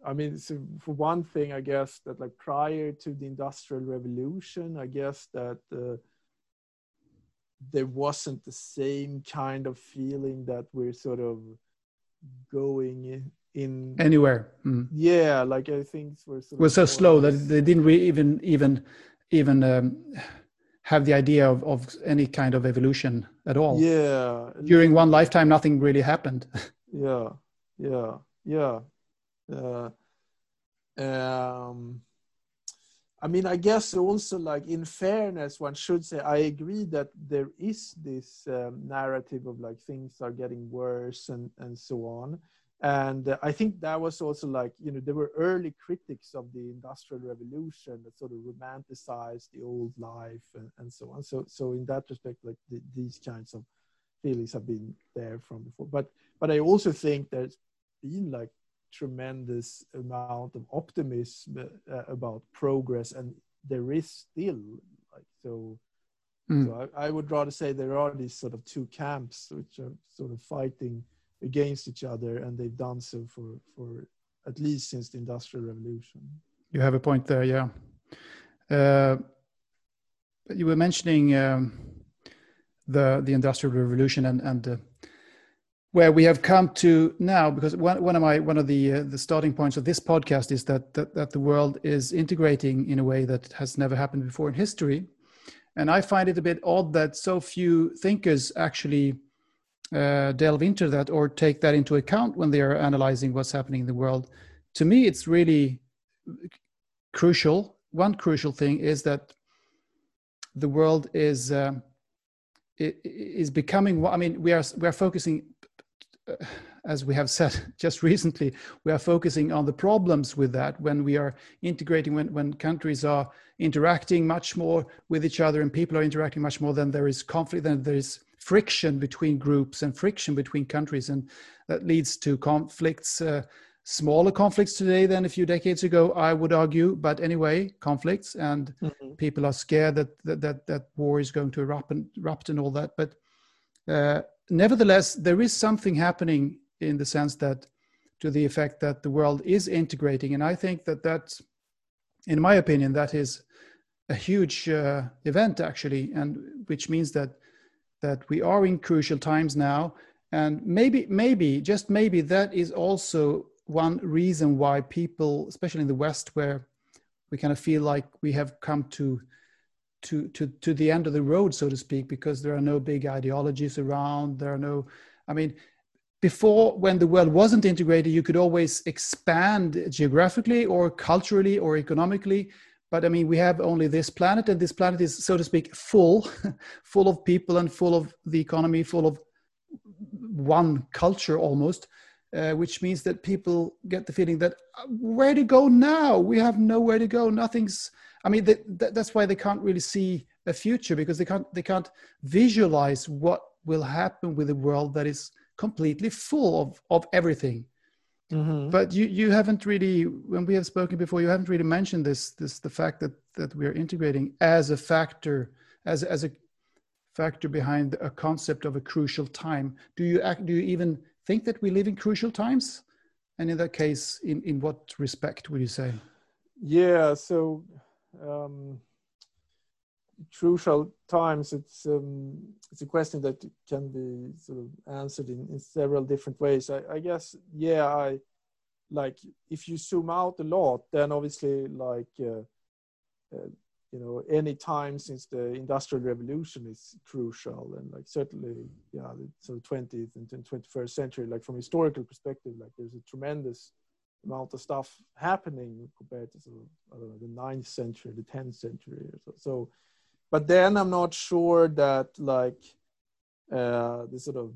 I mean, so for one thing, I guess that like prior to the Industrial Revolution, I guess that uh, there wasn't the same kind of feeling that we're sort of going in anywhere. Mm. Yeah, like I think we're sort was so slow that they didn't really even even even um, have the idea of, of any kind of evolution at all. Yeah. During one lifetime, nothing really happened. yeah, yeah, yeah. Uh, um, I mean, I guess also like in fairness, one should say I agree that there is this um, narrative of like things are getting worse and and so on, and uh, I think that was also like you know there were early critics of the industrial revolution that sort of romanticized the old life and, and so on. So so in that respect, like the, these kinds of feelings have been there from before. But but I also think there's been like tremendous amount of optimism uh, about progress and there is still like so mm. so I, I, would rather say there are these sort of two camps which are sort of fighting against each other and they've done so for for at least since the industrial revolution you have a point there yeah uh, you were mentioning um, the the industrial revolution and and uh, where we have come to now because one, one of my one of the uh, the starting points of this podcast is that, that that the world is integrating in a way that has never happened before in history. And i find it a bit odd that so few thinkers actually uh, delve into that or take that into account when they are analyzing what's happening in the world. To me it's really crucial. One crucial thing is that the world is uh, is becoming i mean we are we are focusing as we have said just recently, we are focusing on the problems with that when we are integrating, when, when countries are interacting much more with each other and people are interacting much more, then there is conflict, then there is friction between groups and friction between countries. And that leads to conflicts, uh, smaller conflicts today than a few decades ago, I would argue. But anyway, conflicts, and mm-hmm. people are scared that, that, that, that war is going to erupt and, erupt and all that. But uh, nevertheless, there is something happening in the sense that, to the effect that the world is integrating, and I think that that, in my opinion, that is a huge uh, event actually, and which means that that we are in crucial times now, and maybe, maybe, just maybe, that is also one reason why people, especially in the West, where we kind of feel like we have come to to to to the end of the road so to speak because there are no big ideologies around there are no i mean before when the world wasn't integrated you could always expand geographically or culturally or economically but i mean we have only this planet and this planet is so to speak full full of people and full of the economy full of one culture almost uh, which means that people get the feeling that uh, where to go now we have nowhere to go nothing's I mean, that that's why they can't really see a future because they can't they can't visualize what will happen with a world that is completely full of of everything. Mm-hmm. But you you haven't really when we have spoken before you haven't really mentioned this this the fact that that we are integrating as a factor as as a factor behind a concept of a crucial time. Do you act, do you even think that we live in crucial times? And in that case, in in what respect would you say? Yeah, so um, crucial times, it's um, it's a question that can be sort of answered in, in several different ways. I, I, guess, yeah, I like if you zoom out a lot, then obviously, like uh, uh, you know, any time since the industrial revolution is crucial, and like certainly, yeah, the sort of 20th and 21st century, like from historical perspective, like there's a tremendous amount of stuff happening compared to sort of, know, the ninth century, the 10th century. So, so, but then I'm not sure that like uh, the sort of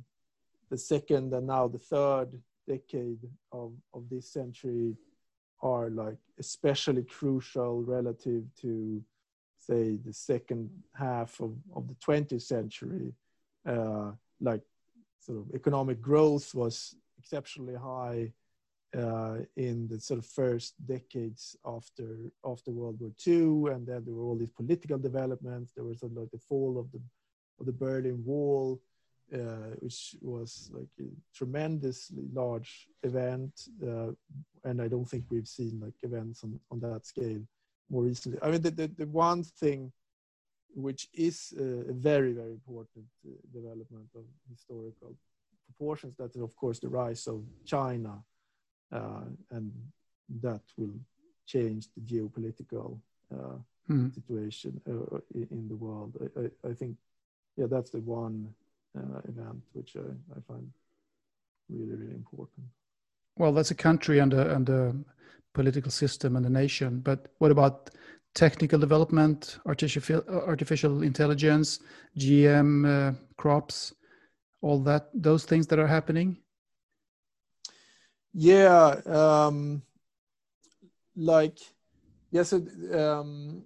the second and now the third decade of, of this century are like especially crucial relative to say the second half of, of the 20th century uh, like sort of economic growth was exceptionally high uh, in the sort of first decades after after World War II, and then there were all these political developments. There was sort of like the fall of the of the Berlin Wall, uh, which was like a tremendously large event, uh, and I don't think we've seen like events on, on that scale more recently. I mean, the, the, the one thing which is a very very important uh, development of historical proportions that is of course the rise of China uh, and that will change the geopolitical uh, hmm. situation uh, in the world. I, I, I, think, yeah, that's the one uh, event which I, I find really, really important. Well, that's a country and a, and a political system and the nation. But what about technical development, artificial artificial intelligence, GM uh, crops, all that those things that are happening? Yeah, um, like yes, um,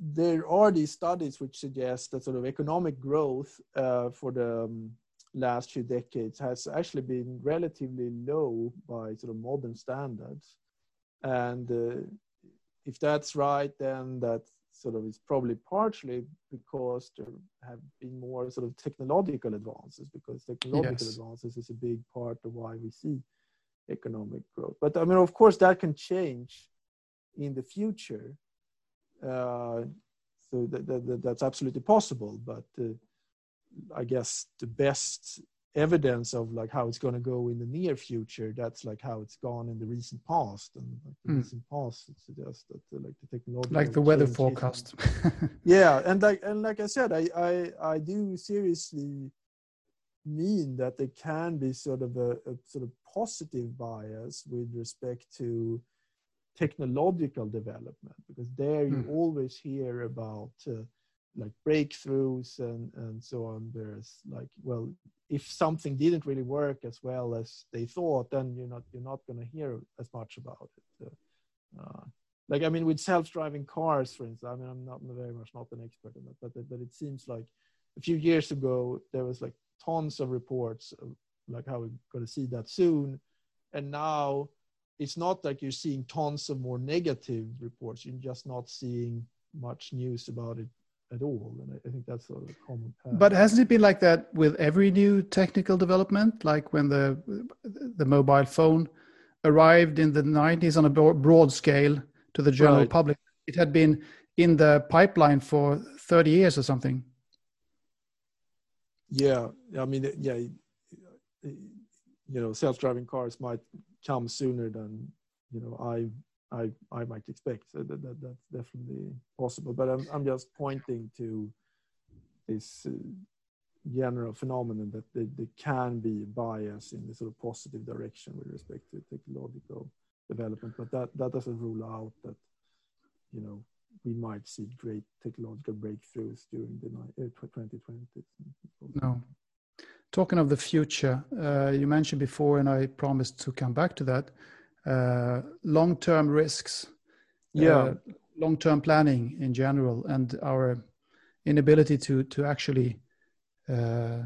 there are these studies which suggest that sort of economic growth uh, for the um, last few decades has actually been relatively low by sort of modern standards, and uh, if that's right, then that sort of is probably partially because there have been more sort of technological advances because technological yes. advances is a big part of why we see economic growth. But I mean, of course, that can change in the future. Uh, so that, that, that's absolutely possible. But uh, I guess the best evidence of like how it's going to go in the near future that's like how it's gone in the recent past and like the mm. recent past it suggests that uh, like the technology like the weather forecast yeah and like and like i said I, I i do seriously mean that there can be sort of a, a sort of positive bias with respect to technological development because there you mm. always hear about uh, like breakthroughs and and so on. There's like well if something didn't really work as well as they thought then you're not you're not going to hear as much about it. Uh, like i mean with self-driving cars for instance i mean i'm not very much not an expert in that but but it seems like a few years ago there was like tons of reports of like how we're going to see that soon. And now it's not like you're seeing tons of more negative reports. You're just not seeing much news about it at all. And I, I think that's a common pattern. But hasn't it been like that with every new technical development? Like when the the mobile phone arrived in the 90s on a broad scale to the general right. public, it had been in the pipeline for 30 years or something. Yeah, I mean, yeah, you know, self-driving cars might come sooner than you know I I, I might expect. So that, that, that's definitely possible. But I'm, I'm just pointing to this uh, general phenomenon that there, there, can be bias in the sort of positive direction with respect to technological development. But that, that doesn't rule out that, you know, we might see great technological breakthroughs during the uh, 2020. No. Talking of the future, uh, you mentioned before, and I promised to come back to that long-term risks, yeah, uh, long-term planning in general, and our inability to to actually uh,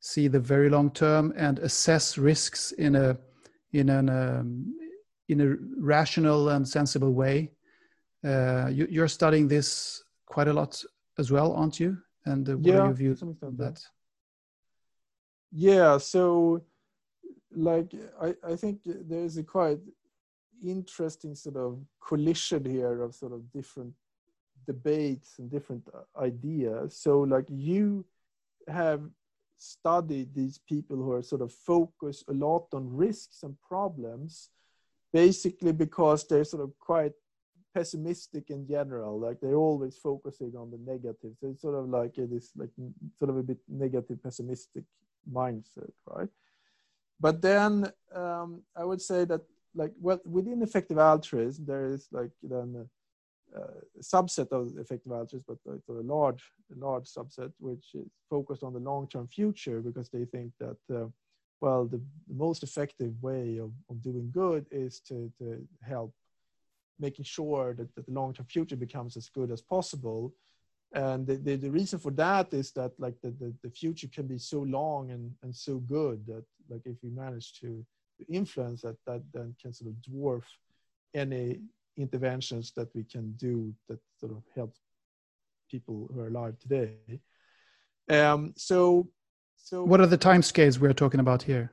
see the very long term and assess risks in a in an um, in a rational and sensible way. Uh, you, are studying this quite a lot as well, aren't you? And uh, what yeah, are your views on that? Yeah, so like I, I think there's a quite interesting sort of collision here of sort of different debates and different uh, ideas. So, like you have studied these people who are sort of focused a lot on risks and problems, basically because they're sort of quite pessimistic in general. Like they're always focusing on the negatives. So it's sort of like this, like sort of a bit negative, pessimistic mindset, right? But then um, I would say that like well within effective altruism there is like then a, a subset of effective altruism but it's a large a large subset which is focused on the long-term future because they think that uh, well the, the, most effective way of, of doing good is to, to help making sure that, that the long-term future becomes as good as possible. And the, the, the, reason for that is that like the, the, the future can be so long and, and so good that like if we manage to influence that that then can sort of dwarf any interventions that we can do that sort of help people who are alive today. Um, so, so what are the time scales we're talking about here?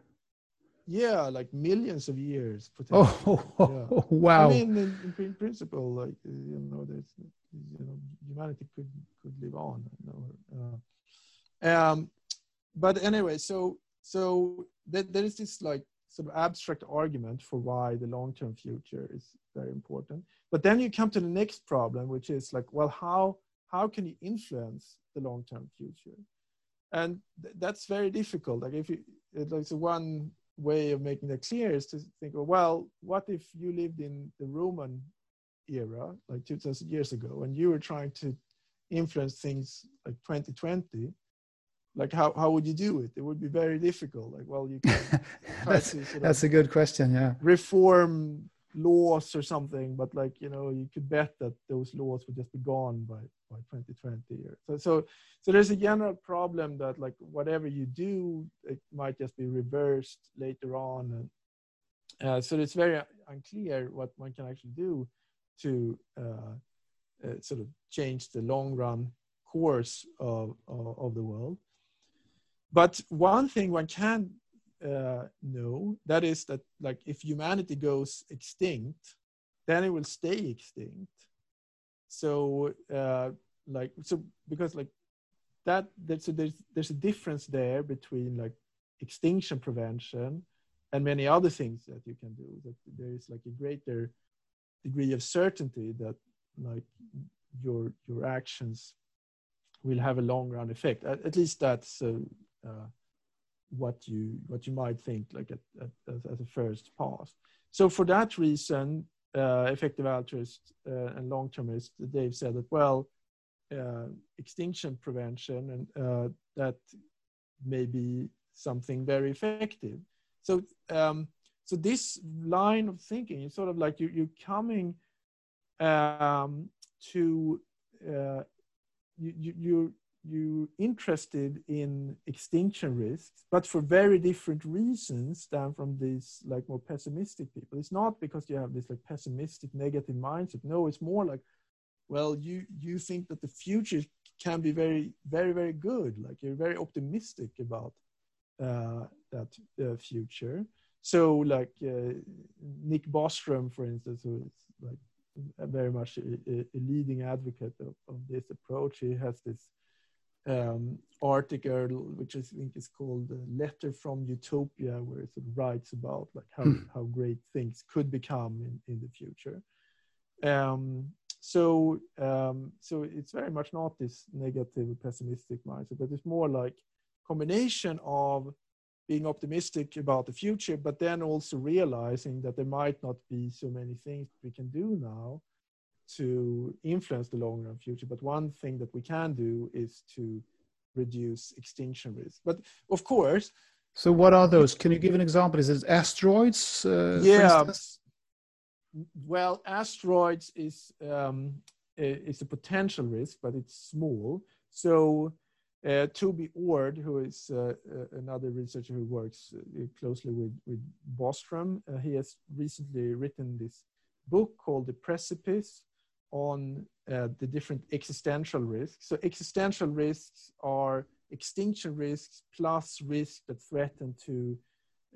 Yeah, like millions of years. Oh, yeah. wow! I mean, in, in, principle, like you know, there's you know, humanity could could live on. You know, uh, um, but anyway, so so there, there is this like sort of abstract argument for why the long-term future is very important. But then you come to the next problem, which is like, well, how how can you influence the long-term future? And th- that's very difficult. Like if you, like so one way of making that clear is to think, well, what if you lived in the Roman era, like 2000 years ago, and you were trying to influence things like 2020? Like how, how would you do it? It would be very difficult. Like, well, you can that's, that's a good question. Yeah. Reform laws or something, but like, you know, you could bet that those laws would just be gone by, by 2020. Or, so, so, so there's a general problem that like whatever you do, it might just be reversed later on. And uh, so it's very unclear what one can actually do to uh, uh, sort of change the long run course of, of, of the world. But one thing one can uh, know that is that like if humanity goes extinct, then it will stay extinct. So uh, like so because like that there's a, there's there's a difference there between like extinction prevention and many other things that you can do. That there is like a greater degree of certainty that like your your actions will have a long run effect. At, at least that's uh, what you what you might think like at, at, a first pass. So for that reason, uh, effective altruists uh, and long termists, they've said that well, uh, extinction prevention and uh, that may be something very effective. So um, so this line of thinking is sort of like you, you're coming um, to uh, you, you, you're you interested in extinction risks, but for very different reasons than from these like more pessimistic people. It's not because you have this like pessimistic negative mindset. No, it's more like, well, you you think that the future can be very very very good. Like you're very optimistic about uh, that uh, future. So like uh, Nick Bostrom, for instance, who is like very much a, a leading advocate of, of this approach, he has this um, article, which I think is called "Letter from Utopia," where it sort of writes about like how hmm. how great things could become in in the future. Um, so um, so it's very much not this negative pessimistic mindset, but it's more like combination of being optimistic about the future, but then also realizing that there might not be so many things we can do now to influence the long run future. But one thing that we can do is to reduce extinction risk. But of course. So what are those? Can you give an example? Is it asteroids? Uh, yeah. Well, asteroids is um, is a potential risk, but it's small. So uh, Toby Ord, who is uh, uh, another researcher who works uh, closely with, with Bostrom, uh, he has recently written this book called The Precipice, on uh, the different existential risks. So existential risks are extinction risks plus risks that threaten to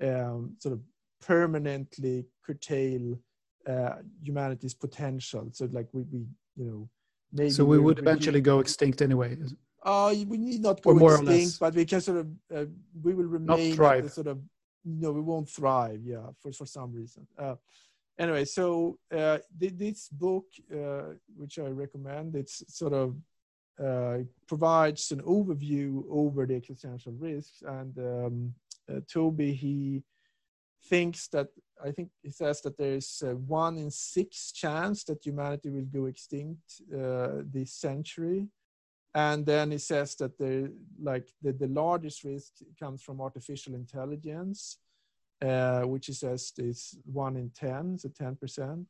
um, sort of permanently curtail uh, humanity's potential. So like we, we you know, maybe. So we would eventually go extinct anyway. Uh, we need not go extinct, but we can sort of uh, we will remain not thrive. sort of no, we won't thrive. Yeah, for for some reason. Uh, anyway, so uh, this book, uh, which I recommend, it's sort of uh, provides an overview over the existential risks. And um, uh, Toby, he thinks that I think he says that there is a one in six chance that humanity will go extinct uh, this century. And then he says that the like the, the largest risk comes from artificial intelligence uh, which is says is one in 10, so 10%.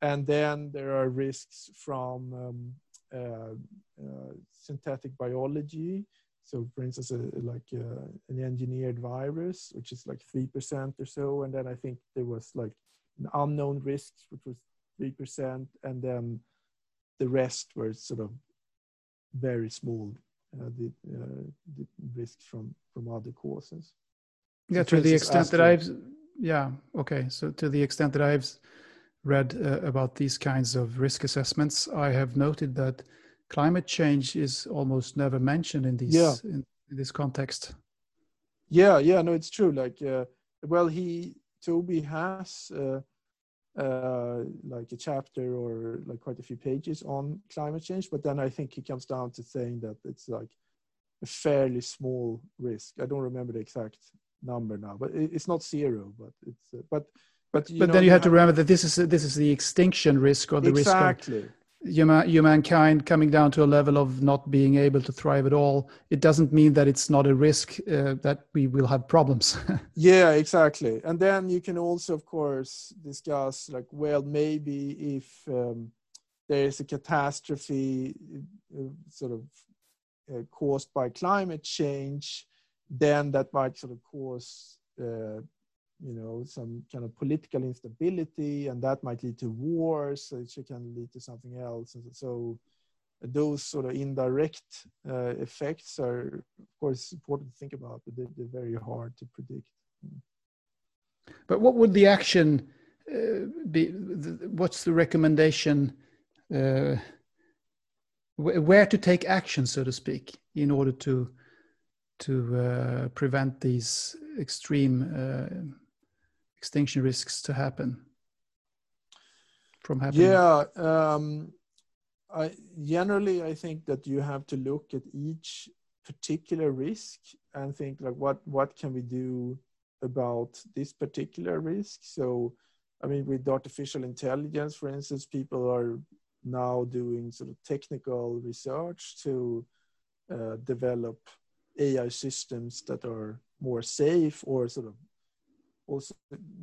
And then there are risks from um, uh, uh, synthetic biology. So, for instance, like uh, an engineered virus, which is like 3% or so. And then I think there was like unknown risks, which was 3%. And then the rest were sort of very small, uh, the, uh, the risks from, from other causes yeah to the extent that i've yeah okay so to the extent that i've read uh, about these kinds of risk assessments i have noted that climate change is almost never mentioned in these yeah. in, in this context yeah yeah no it's true like uh, well, he Toby has uh, uh, like a chapter or like quite a few pages on climate change, but then I think he comes down to saying that it's like a fairly small risk. I don't remember the exact number now, but it's not zero, but it's uh, but but but know, then you, have, have to remember that this is this is the extinction risk or the exactly. risk of human, humankind coming down to a level of not being able to thrive at all, it doesn't mean that it's not a risk uh, that we will have problems. yeah, exactly. And then you can also, of course, discuss like, well, maybe if um, there is a catastrophe uh, sort of uh, caused by climate change, then that might sort of cause uh, you know some kind of political instability and that might lead to wars which can lead to something else. And so those sort of indirect uh, effects are of course important to think about but they're, they're very hard to predict. But what would the action uh, be what's the recommendation uh, where to take action so to speak in order to to uh, prevent these extreme uh, extinction risks to happen from happening? Yeah, um, I generally I think that you have to look at each particular risk and think like what what can we do about this particular risk. So, I mean, with artificial intelligence, for instance, people are now doing sort of technical research to uh, develop AI systems that are more safe or sort of also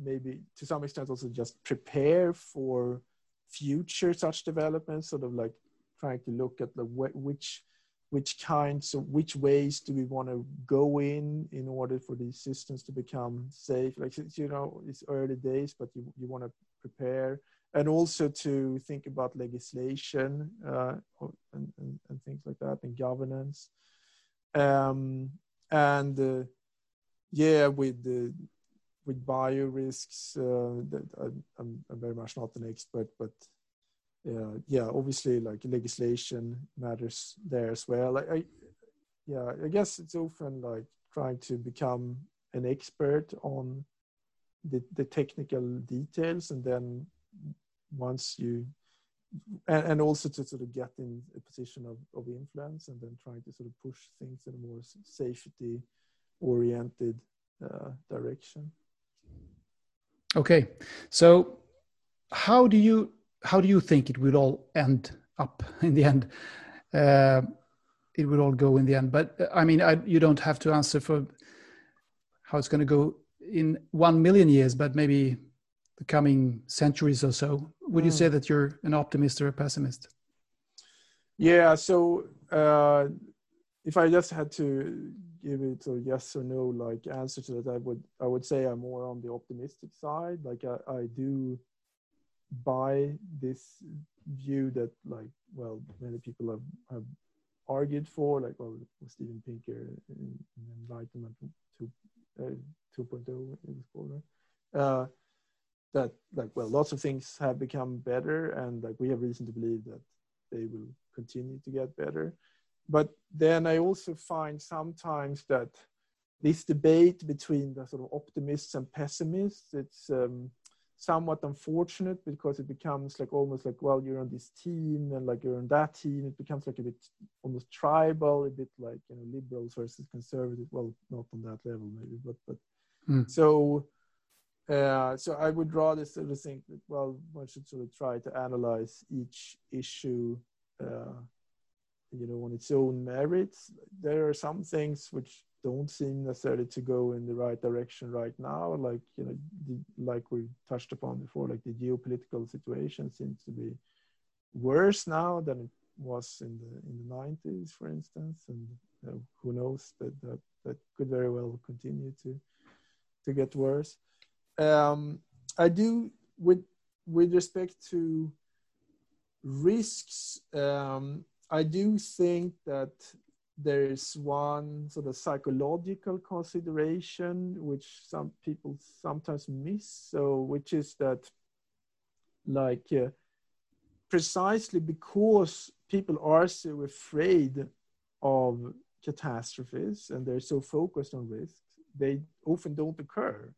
maybe to some extent also just prepare for future such developments sort of like trying to look at the which which kinds of which ways do we want to go in in order for these systems to become safe? Like you know it's early days but you, you want to prepare. And also to think about legislation uh, and, and, and, things like that and governance um, and uh, yeah with the with bio risks, uh, I'm, I'm very much not an expert, but uh, yeah, obviously like legislation matters there as well. I, I, yeah, I guess it's often like trying to become an expert on the, the technical details and then once you and, and also to sort of get in a position of, of influence and then trying to sort of push things in a more safety oriented uh, direction Okay, so how do you how do you think it will all end up in the end? Uh, it will all go in the end, but uh, I mean, I, you don't have to answer for how it's going to go in one million years, but maybe the coming centuries or so. Would mm. you say hmm. that you're an optimist or a pessimist? Yeah, so uh, if I just had to give it a yes or no like answer to that i would i would say i'm more on the optimistic side like i, I do buy this view that like well many people have, have argued for like well steven pinker in, in enlightenment 2, uh, 2.0 it was called right? uh, that like well lots of things have become better and like we have reason to believe that they will continue to get better but then I also find sometimes that this debate between the sort of optimists and pessimists, it's um, somewhat unfortunate because it becomes like almost like, well, you're on this team and like you're on that team. It becomes like a bit almost tribal, a bit like, you know, liberals versus conservatives. Well, not on that level maybe, but, but mm. so, uh, so I would rather sort of think that, well, one should sort of try to analyze each issue uh, you know on its own merits. There are some things which don't seem necessarily to go in the right direction right now like you know the, like we touched upon before like the geopolitical situation seems to be worse now than it was in the in the 90s for instance. And know, who knows that, that that could very well continue to to get worse um, i do with with respect to risks um, I do think that there is one sort of psychological consideration which some people sometimes miss. So, which is that, like, uh, precisely because people are so afraid of catastrophes and they're so focused on risks, they often don't occur.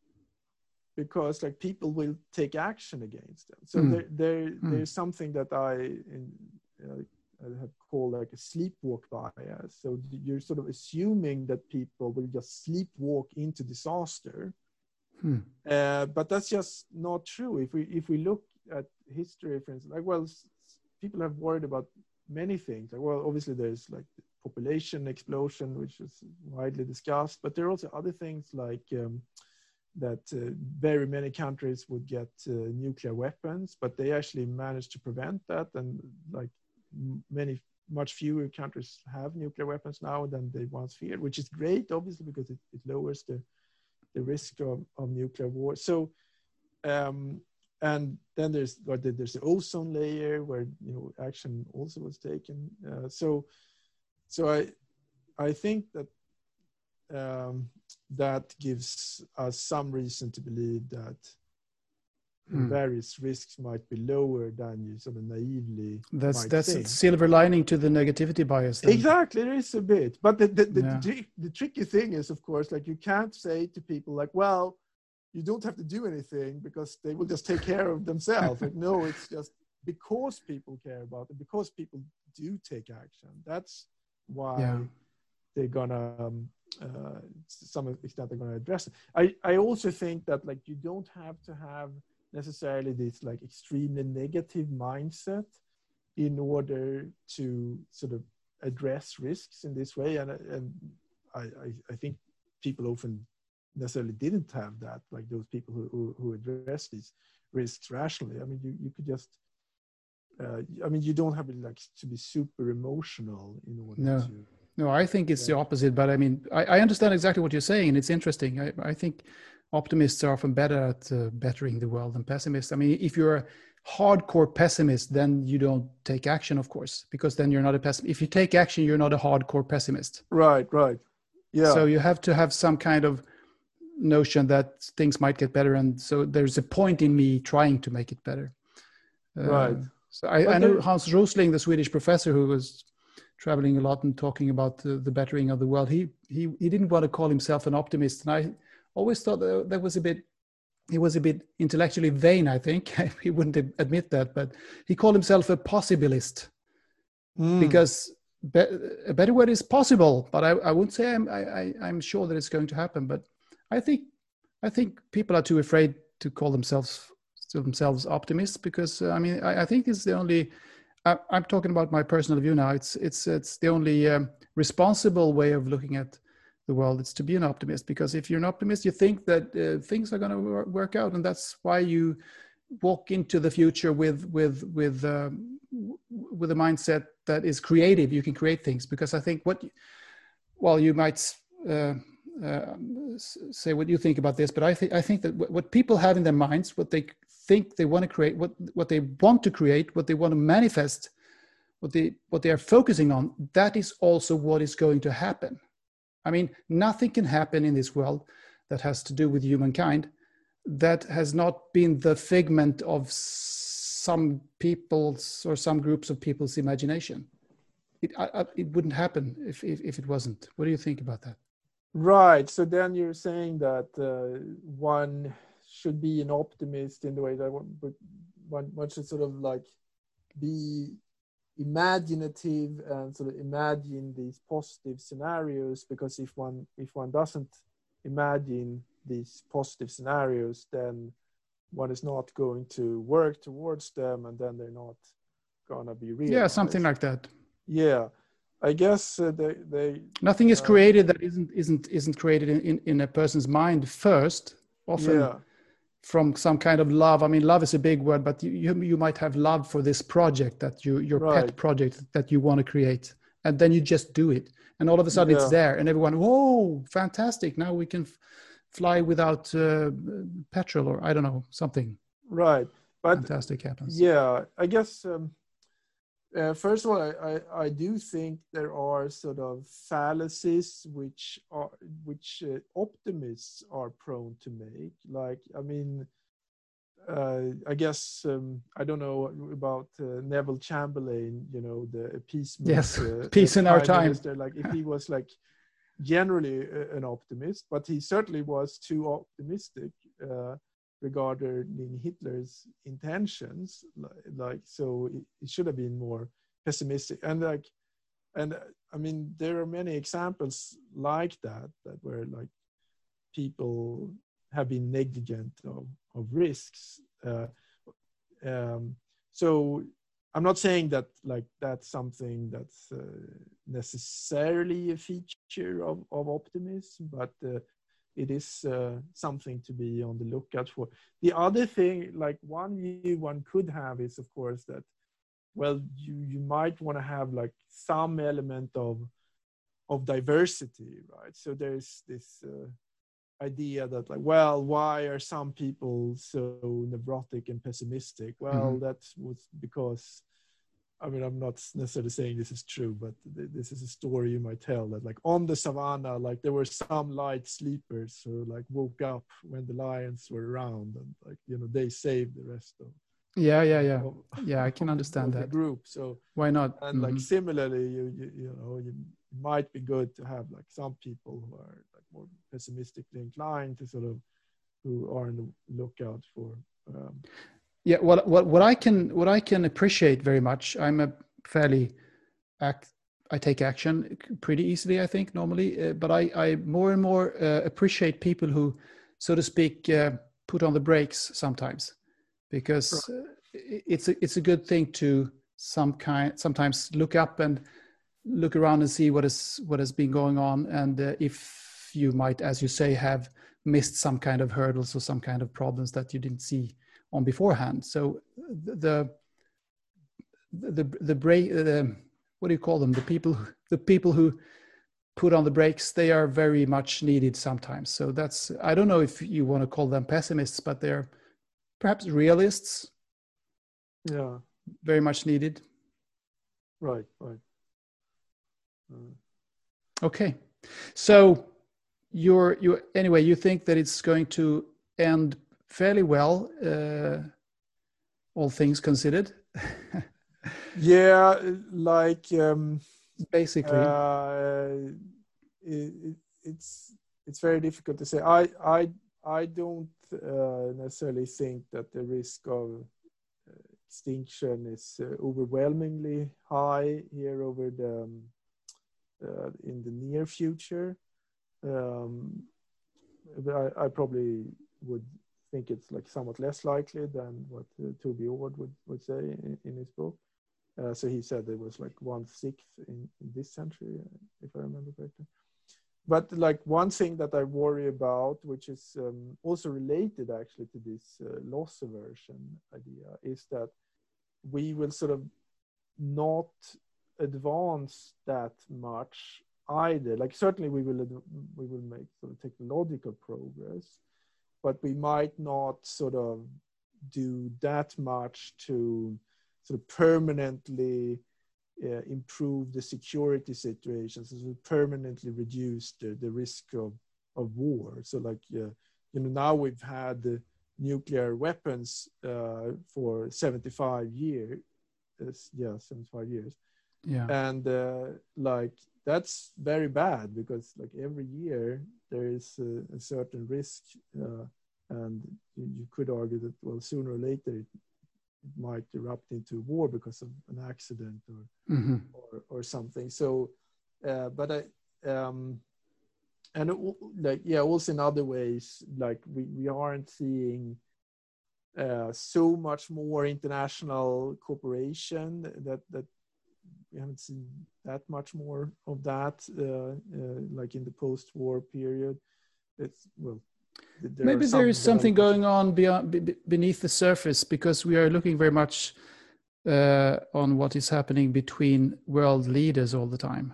Because like people will take action against them. So Mm. there, there Mm. there's something that I in, uh, I have called like a sleepwalk bias. So you're sort of assuming that people will just sleepwalk into disaster, Hmm. uh, but that's just not true. If we if we look at history, for instance, like well, people have worried about many things. Like well, obviously there's like the population explosion, which is widely discussed, but there are also other things like um, that uh, very many countries would get uh, nuclear weapons, but they actually managed to prevent that, and like many much fewer countries have nuclear weapons now than they once feared, which is great, obviously, because it, it lowers the the risk of, of nuclear war. So, um, and then there's there's the ozone layer where you know action also was taken. Uh, so, so I I think that um, that gives us some reason to believe that Hmm. various risks might be lower than you sort of naively That's that's a silver lining to the negativity bias. then. Exactly, there is a bit, but the the, the, Yeah. tri- the tricky thing is, of course, like you can't say to people like, "Well, you don't have to do anything because they will just take care of themselves." like, no, it's just because people care about it, because people do take action. That's why Yeah. they're gonna, um, uh, to some extent, they're gonna address it. I I also think that like you don't have to have necessarily this like extremely negative mindset in order to sort of address risks in this way and, and I, I, I think people often necessarily didn't have that like those people who, who, who address these risks rationally i mean you, you could just uh, i mean you don't have to like to be super emotional in order No. to No, I think it's the opposite. But I mean, I, I understand exactly what you're saying, and it's interesting. I, I think optimists are often better at uh, bettering the world than pessimists. I mean, if you're a hardcore pessimist, then you don't take action, of course, because then you're not a pessimist. If you take action, you're not a hardcore pessimist. right right yeah So you have to have some kind of notion that things might get better, and so there's a point in me trying to make it better. Uh, Right. So I, I know Hans Rosling, the Swedish professor who was traveling a lot and talking about the, the bettering of the world. He he he didn't want to call himself an optimist, and I always thought that, that was a bit. He was a bit intellectually vain. I think he wouldn't admit that, but he called himself a possibilist Mm. because be, a better word is possible. But I, I wouldn't say I'm I, I, I'm sure that it's going to happen. But I think I think people are too afraid to call themselves to themselves optimists because uh, I mean I, I think it's the only. I, I'm talking about my personal view now. It's it's it's the only um, responsible way of looking at the world. It's to be an optimist because if you're an optimist, you think that uh, things are going to work out, and that's why you walk into the future with with with um, w- with a mindset that is creative. You can create things because I think what, well, you might uh, uh, say what you think about this, but I think I think that what, what people have in their minds, what they think they want to create, what what they want to create, what they want to manifest, what they what they are focusing on, that is also what is going to happen. I mean, nothing can happen in this world that has to do with humankind that has not been the figment of some people's or some groups of people's imagination. It, I, it wouldn't happen if, if, if it wasn't. What do you think about that? Right. So then you're saying that uh, one should be an optimist in the way that one, but one, one should sort of like be imaginative and sort of imagine these positive scenarios because if one if one doesn't imagine these positive scenarios then one is not going to work towards them and then they're not gonna be real Yeah, something like that. yeah i guess uh, they they Nothing is Uh, created that isn't isn't isn't created in, in, in a person's mind first. Often yeah from some kind of love. I mean, love is a big word, but you you, you might have love for this project that you your Right. pet project that you want to create, and then you just do it, and all of a sudden it's there, and everyone, whoa, fantastic! Now we can f- fly without uh, petrol, or I don't know, something right but fantastic happens. Yeah, I guess um, uh, first of all, I, I, I do think there are sort of fallacies which are which uh, optimists are prone to make. Like, I mean, uh, I guess um, I don't know about uh, Neville Chamberlain. You know, the appeasement. Yes, uh, peace uh, in our time. minister, Like, if he was like generally a- an optimist, but he certainly was too optimistic. Regarding Hitler's intentions. Like, like so, it, it, should have been more pessimistic. And like, and I mean, there are many examples like that that where like people have been negligent of, of risks. Uh, um, so I'm not saying that like that's something that's uh, necessarily a feature of, of optimism, but uh, it is uh, something to be on the lookout for. The other thing, like one view one could have is of course that, well, you, you might want to have like some element of, of diversity, right? So there's this uh, idea that like well why are some people so neurotic and pessimistic well mm-hmm. that was because i mean i'm not necessarily saying this is true but th- this is a story you might tell that like on the savannah like there were some light sleepers who like woke up when the lions were around and like you know they saved the rest of yeah yeah yeah. of, yeah i can understand that. group. So why not? and mm-hmm. like similarly you, you you know you might be good to have like some people who are like more pessimistically inclined to sort of who are on the lookout for um, yeah what what what i can what i can appreciate very much i'm a fairly act i take action pretty easily i think normally uh, but i i more and more uh, appreciate people who so to speak uh, put on the brakes sometimes because right. Uh, it's a it's a good thing to some kind sometimes look up and look around and see what is what has been going on and uh, if you might as you say have missed some kind of hurdles or some kind of problems that you didn't see on beforehand. So the the the break the what do you call them? The people the people who put on the brakes they are very much needed sometimes. So that's i don't know if you want to call them pessimists but they're perhaps realists. Yeah. Very much needed. Right right. Mm. Okay, so you're you anyway. You think that it's going to end fairly well, uh, all things considered. yeah, like um, basically, uh, it, it's it's very difficult to say. I I I don't uh, necessarily think that the risk of uh, extinction is uh, overwhelmingly high here over the um, uh, in the near future. Um, but I, I, probably would think it's like somewhat less likely than what uh, Toby Ord would, would say in, in his book. Uh, so he said it was like one sixth in, in, this century, if I remember correctly. But like one thing that I worry about, which is um, also related actually to this uh, loss aversion idea, is that we will sort of not advance that much either. Like certainly we will we will make sort of technological progress, but we might not sort of do that much to sort of permanently uh, improve the security situation, so permanently reduce the, the risk of, of war. So like uh, you know now we've had the nuclear weapons uh, for 75 years. yeah, 75 years yeah and uh, like that's very bad because like every year there is a, a certain risk uh, and you, you, could argue that well sooner or later it, it, might erupt into war because of an accident or mm-hmm. or, or something so uh, but i um and it, like yeah also in other ways like we, we aren't seeing uh, so much more international cooperation that that we haven't seen that much more of that, uh, uh, like in the post-war period. It's well, there maybe there is something going on beyond beneath the surface because we are looking very much uh, on what is happening between world leaders all the time.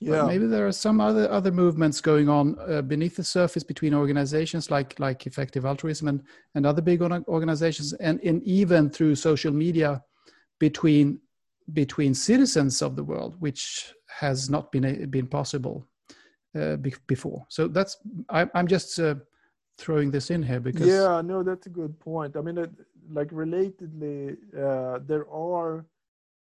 Yeah. But maybe there are some other other movements going on uh, beneath the surface between organizations like like effective altruism and, and other big organizations and, and even through social media between between citizens of the world, which has not been been possible uh, be- before. So that's I, am just uh, throwing this in here because yeah, no, that's a good point. I mean, it, like relatedly, uh, there are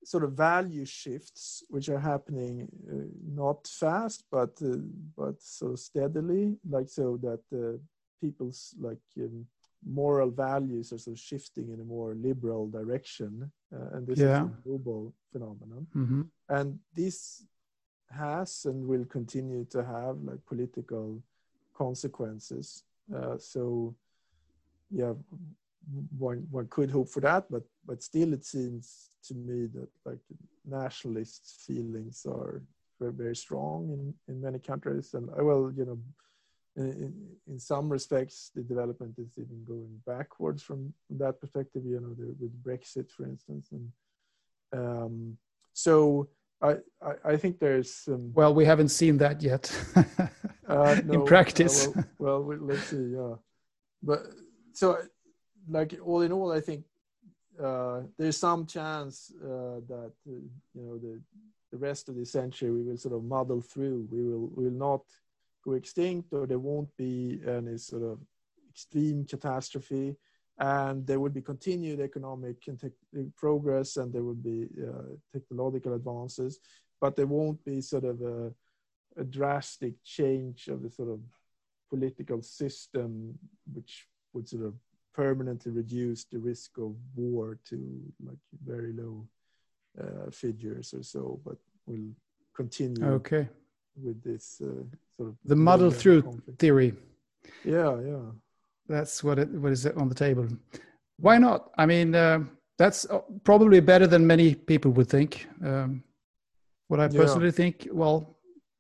sort of value shifts which are happening uh, not fast but uh, but so steadily like so that uh, people's like um, moral values are sort of shifting in a more liberal direction, uh, and this Yeah. is a global phenomenon. hmm And this has and will continue to have like political consequences. Uh, so, yeah, one one could hope for that, but but still, it seems to me that like nationalist feelings are very, very strong in in many countries, and uh, well, you know, in, in some respects, the development is even going backwards from, that perspective. You know, the, with Brexit, for instance, and um, so I, I I think there's um, Well, we haven't seen that yet uh, no, in practice. uh, well, well, let's see. Yeah, but so like all in all, I think uh, there's some chance uh, that uh, you know the the rest of the century we will sort of muddle through. We will we will not go extinct, or there won't be any sort of extreme catastrophe, and there will be continued economic and progress, and there will be uh, technological advances, but there won't be sort of a a drastic change of the sort of political system, which would sort of permanently reduce the risk of war to like very low uh, figures or so, but will continue okay. With this uh, sort of The muddle through conflict. theory. Yeah, yeah, That's what it what is it on the table. Why not? I mean, uh, that's uh, probably better than many people would think. Um, what I Yeah. personally think, well,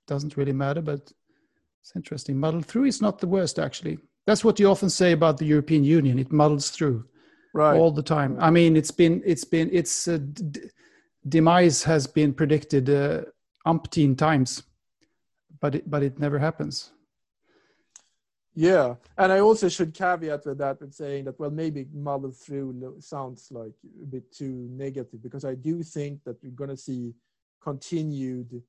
doesn't really matter, but it's interesting. Muddle through is not the worst, actually. That's what you often say about the European Union. It muddles through right. all the time. I mean, it's been it's been its uh, d- demise has been predicted uh, umpteen times, but it, but it never happens. Yeah, and I also should caveat with that with saying that well maybe muddle through sounds like a bit too negative because I do think that we're going to see continued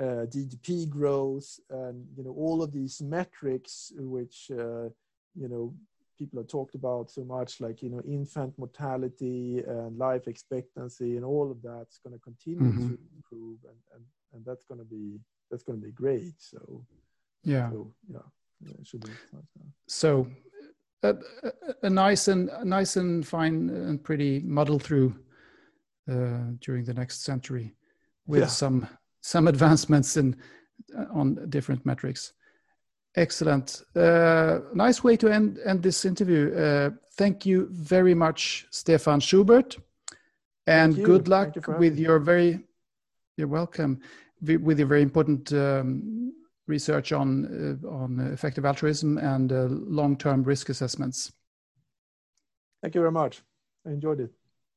uh, GDP growth and you know all of these metrics which uh, you know people have talked about so much like you know infant mortality and life expectancy and all of that's going to continue Mhm. to improve and, and and that's going to be that's going to be great so, Yeah. so yeah, yeah it should be so. A, a, a nice and a nice and fine and pretty muddle through uh, during the next century with Yeah. some some advancements in uh, on different metrics. Excellent. Uh, nice way to end end this interview. Uh, thank you very much stefan schubert. And good luck you with your very you're welcome with your very important um, research on uh, on effective altruism and uh, long-term risk assessments. Thank you very much. I enjoyed it.